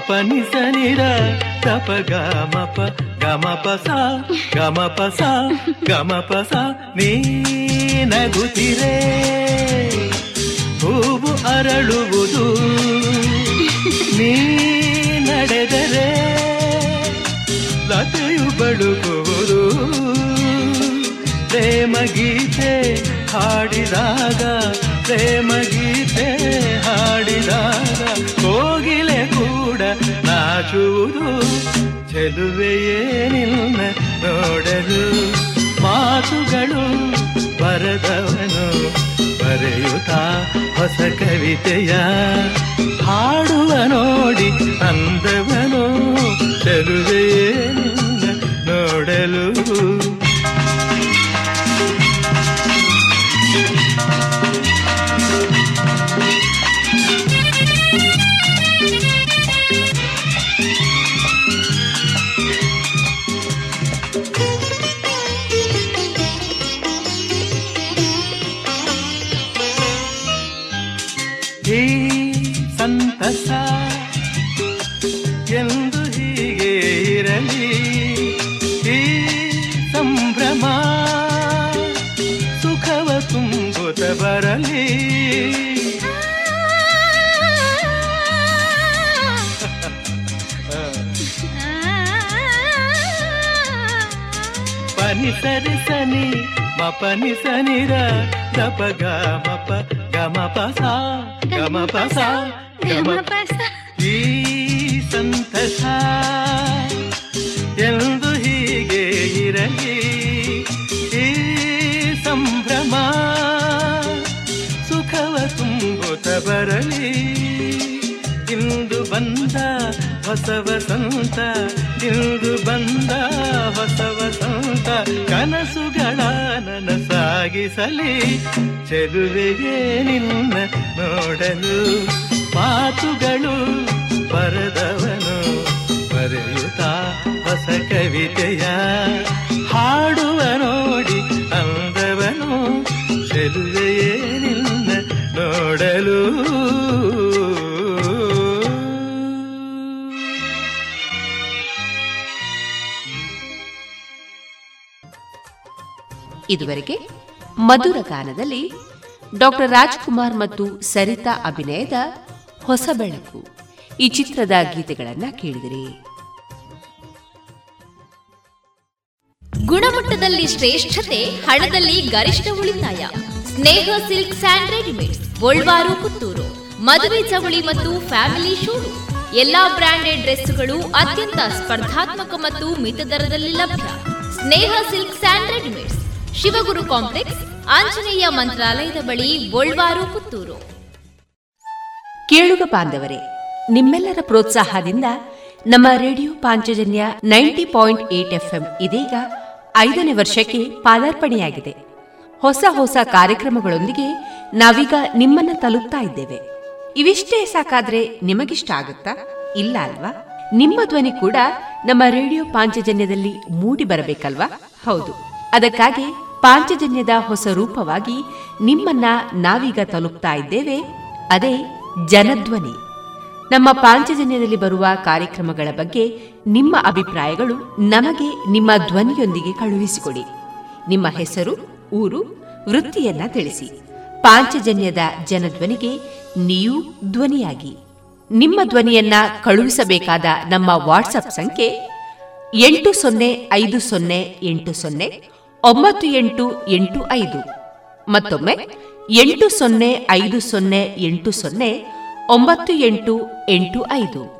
ಮಪನಿ ಸನಿರ ತಪ ಗಮಪ ಗಮಪಸ ಸ ಗಮಪ ಸ ಗಮಪ ಸ ನೀ ನಗುತ್ತಿರೆ. ಹೂವು ಅರಳುವುದು ನೀ ನಡೆದರೆ. ಲತೆಯು ಬಳುಕುವುದು ಪ್ರೇಮ ಗೀತೆ ಹಾಡಿದಾಗ ಪ್ರೇಮ ನಾಚುವುದು ಚೆಲುವೆಯೇ ನೋಡಲು ಮಾತುಗಳು ಬರದವನು ಬರೆಯುತ್ತ ಹೊಸ ಕವಿತೆಯ ಹಾಡುವ ನೋಡಿ ಅಂದವನು ಚೆಲುವೆಯೇ ಮಪನಿ ಪ ದಪ ಗಮಪ ಗಮಪ ಸ ಗಮಪ ಸ ಗಮಪ ಈ ಸಂತಸ ಎಂದು ಹೀಗೆ ಇರಲಿ. ಈ ಸಂಭ್ರಮ ಸುಖವ ತುಂಬುತ್ತ ಬರಲಿ. ಇಂದು ಬಂದ ಹೊಸವ ಸಂತ, ಇಂದು ಬಂದ ಹೊಸ ನನಸಾಗಿಸಲಿ ಚೆಲುವೆಗೆ ನಿನ್ನ ನೋಡಲು ಮಾತುಗಳು ಬರದವನು. ಬರೆಯುತ್ತಾ ಹೊಸ ಕವಿತೆಯ ಹಾಡುವ ನೋಡಿ ಅಂದವನು. ಚೆಲುವೆಯೇ ನಿನ್ನ ನೋಡಲು. ಇದುವರೆಗೆ ಮಧುರ ಗಾನದಲ್ಲಿ ಡಾಕ್ಟರ್ ರಾಜ್ಕುಮಾರ್ ಮತ್ತು ಸರಿತಾ ಅಭಿನಯದ ಹೊಸ ಬೆಳಕು. ಈ ಚಿತ್ರದ ಗೀತೆಗಳನ್ನ ಕೇಳಿದಿರಿ. ಗುಣಮಟ್ಟದಲ್ಲಿ ಶ್ರೇಷ್ಠತೆ, ಹಣದಲ್ಲಿ ಗರಿಷ್ಠ ಉಳಿತಾಯ. Sneha silk and Golwaru, Puttur. ಮದುವೆ ಚವಳಿ ಮತ್ತು ಫ್ಯಾಮಿಲಿ ಶೂರು. ಎಲ್ಲಾ ಬ್ರಾಂಡೆಡ್ ಡ್ರೆಸ್ಗಳು ಅತ್ಯಂತ ಸ್ಪರ್ಧಾತ್ಮಕ ಮತ್ತು ಮಿತ ಲಭ್ಯ. Sneha silk sand readymades. Shivaguru complex, Anjaneya ಮಂತ್ರಾಲಯದ ಬಳಿ ಪುತ್ತೂರು. ಕೇಳುಗ ಬಾಂಧವರೇ, ನಿಮ್ಮೆಲ್ಲರ ಪ್ರೋತ್ಸಾಹದಿಂದ ನಮ್ಮ radio Panchajanya ninety point eight FM ಇದೀಗ ಐದನೇ ವರ್ಷಕ್ಕೆ ಪಾದಾರ್ಪಣೆಯಾಗಿದೆ. ಹೊಸ ಹೊಸ ಕಾರ್ಯಕ್ರಮಗಳೊಂದಿಗೆ ನಾವೀಗ ನಿಮ್ಮನ್ನ ತಲುಪ್ತಾ ಇದ್ದೇವೆ. ಇವಿಷ್ಟೇ ಸಾಕಾದ್ರೆ ನಿಮಗಿಷ್ಟ ಆಗುತ್ತಾ? ಇಲ್ಲ ಅಲ್ವಾ? ನಿಮ್ಮ ಧ್ವನಿ ಕೂಡ ನಮ್ಮ ರೇಡಿಯೋ ಪಾಂಚಜನ್ಯದಲ್ಲಿ ಮೂಡಿ ಬರಬೇಕಲ್ವಾ? ಹೌದು. ಅದಕ್ಕಾಗಿ ಪಾಂಚಜನ್ಯದ ಹೊಸ ರೂಪವಾಗಿ ನಿಮ್ಮನ್ನ ನಾವೀಗ ತಲುಪ್ತಾ ಇದ್ದೇವೆ. ಅದೇ ಜನಧ್ವನಿ. ನಮ್ಮ ಪಾಂಚಜನ್ಯದಲ್ಲಿ ಬರುವ ಕಾರ್ಯಕ್ರಮಗಳ ಬಗ್ಗೆ ನಿಮ್ಮ ಅಭಿಪ್ರಾಯಗಳು ನಮಗೆ ನಿಮ್ಮ ಧ್ವನಿಯೊಂದಿಗೆ ಕಳುಹಿಸಿಕೊಡಿ. ನಿಮ್ಮ ಹೆಸರು, ಊರು, ವೃತ್ತಿಯನ್ನ ತಿಳಿಸಿ. ಪಾಂಚಜನ್ಯದ ಜನಧ್ವನಿಗೆ ನೀವು ಧ್ವನಿಯಾಗಿ. ನಿಮ್ಮ ಧ್ವನಿಯನ್ನ ಕಳುಹಿಸಬೇಕಾದ ನಮ್ಮ ವಾಟ್ಸಪ್ ಸಂಖ್ಯೆ ಎಂಟು ಸೊನ್ನೆ ಐದು ಸೊನ್ನೆ ಎಂಟು ಸೊನ್ನೆ ಒಂಬತ್ತು ಎಂಟು ಎಂಟು ಐದು. ಮತ್ತೊಮ್ಮೆ ಎಂಟು ಸೊನ್ನೆ ಐದು ಸೊನ್ನೆ ಎಂಟು ಸೊನ್ನೆ ಒಂಬತ್ತು ಎಂಟು ಎಂಟು ಐದು.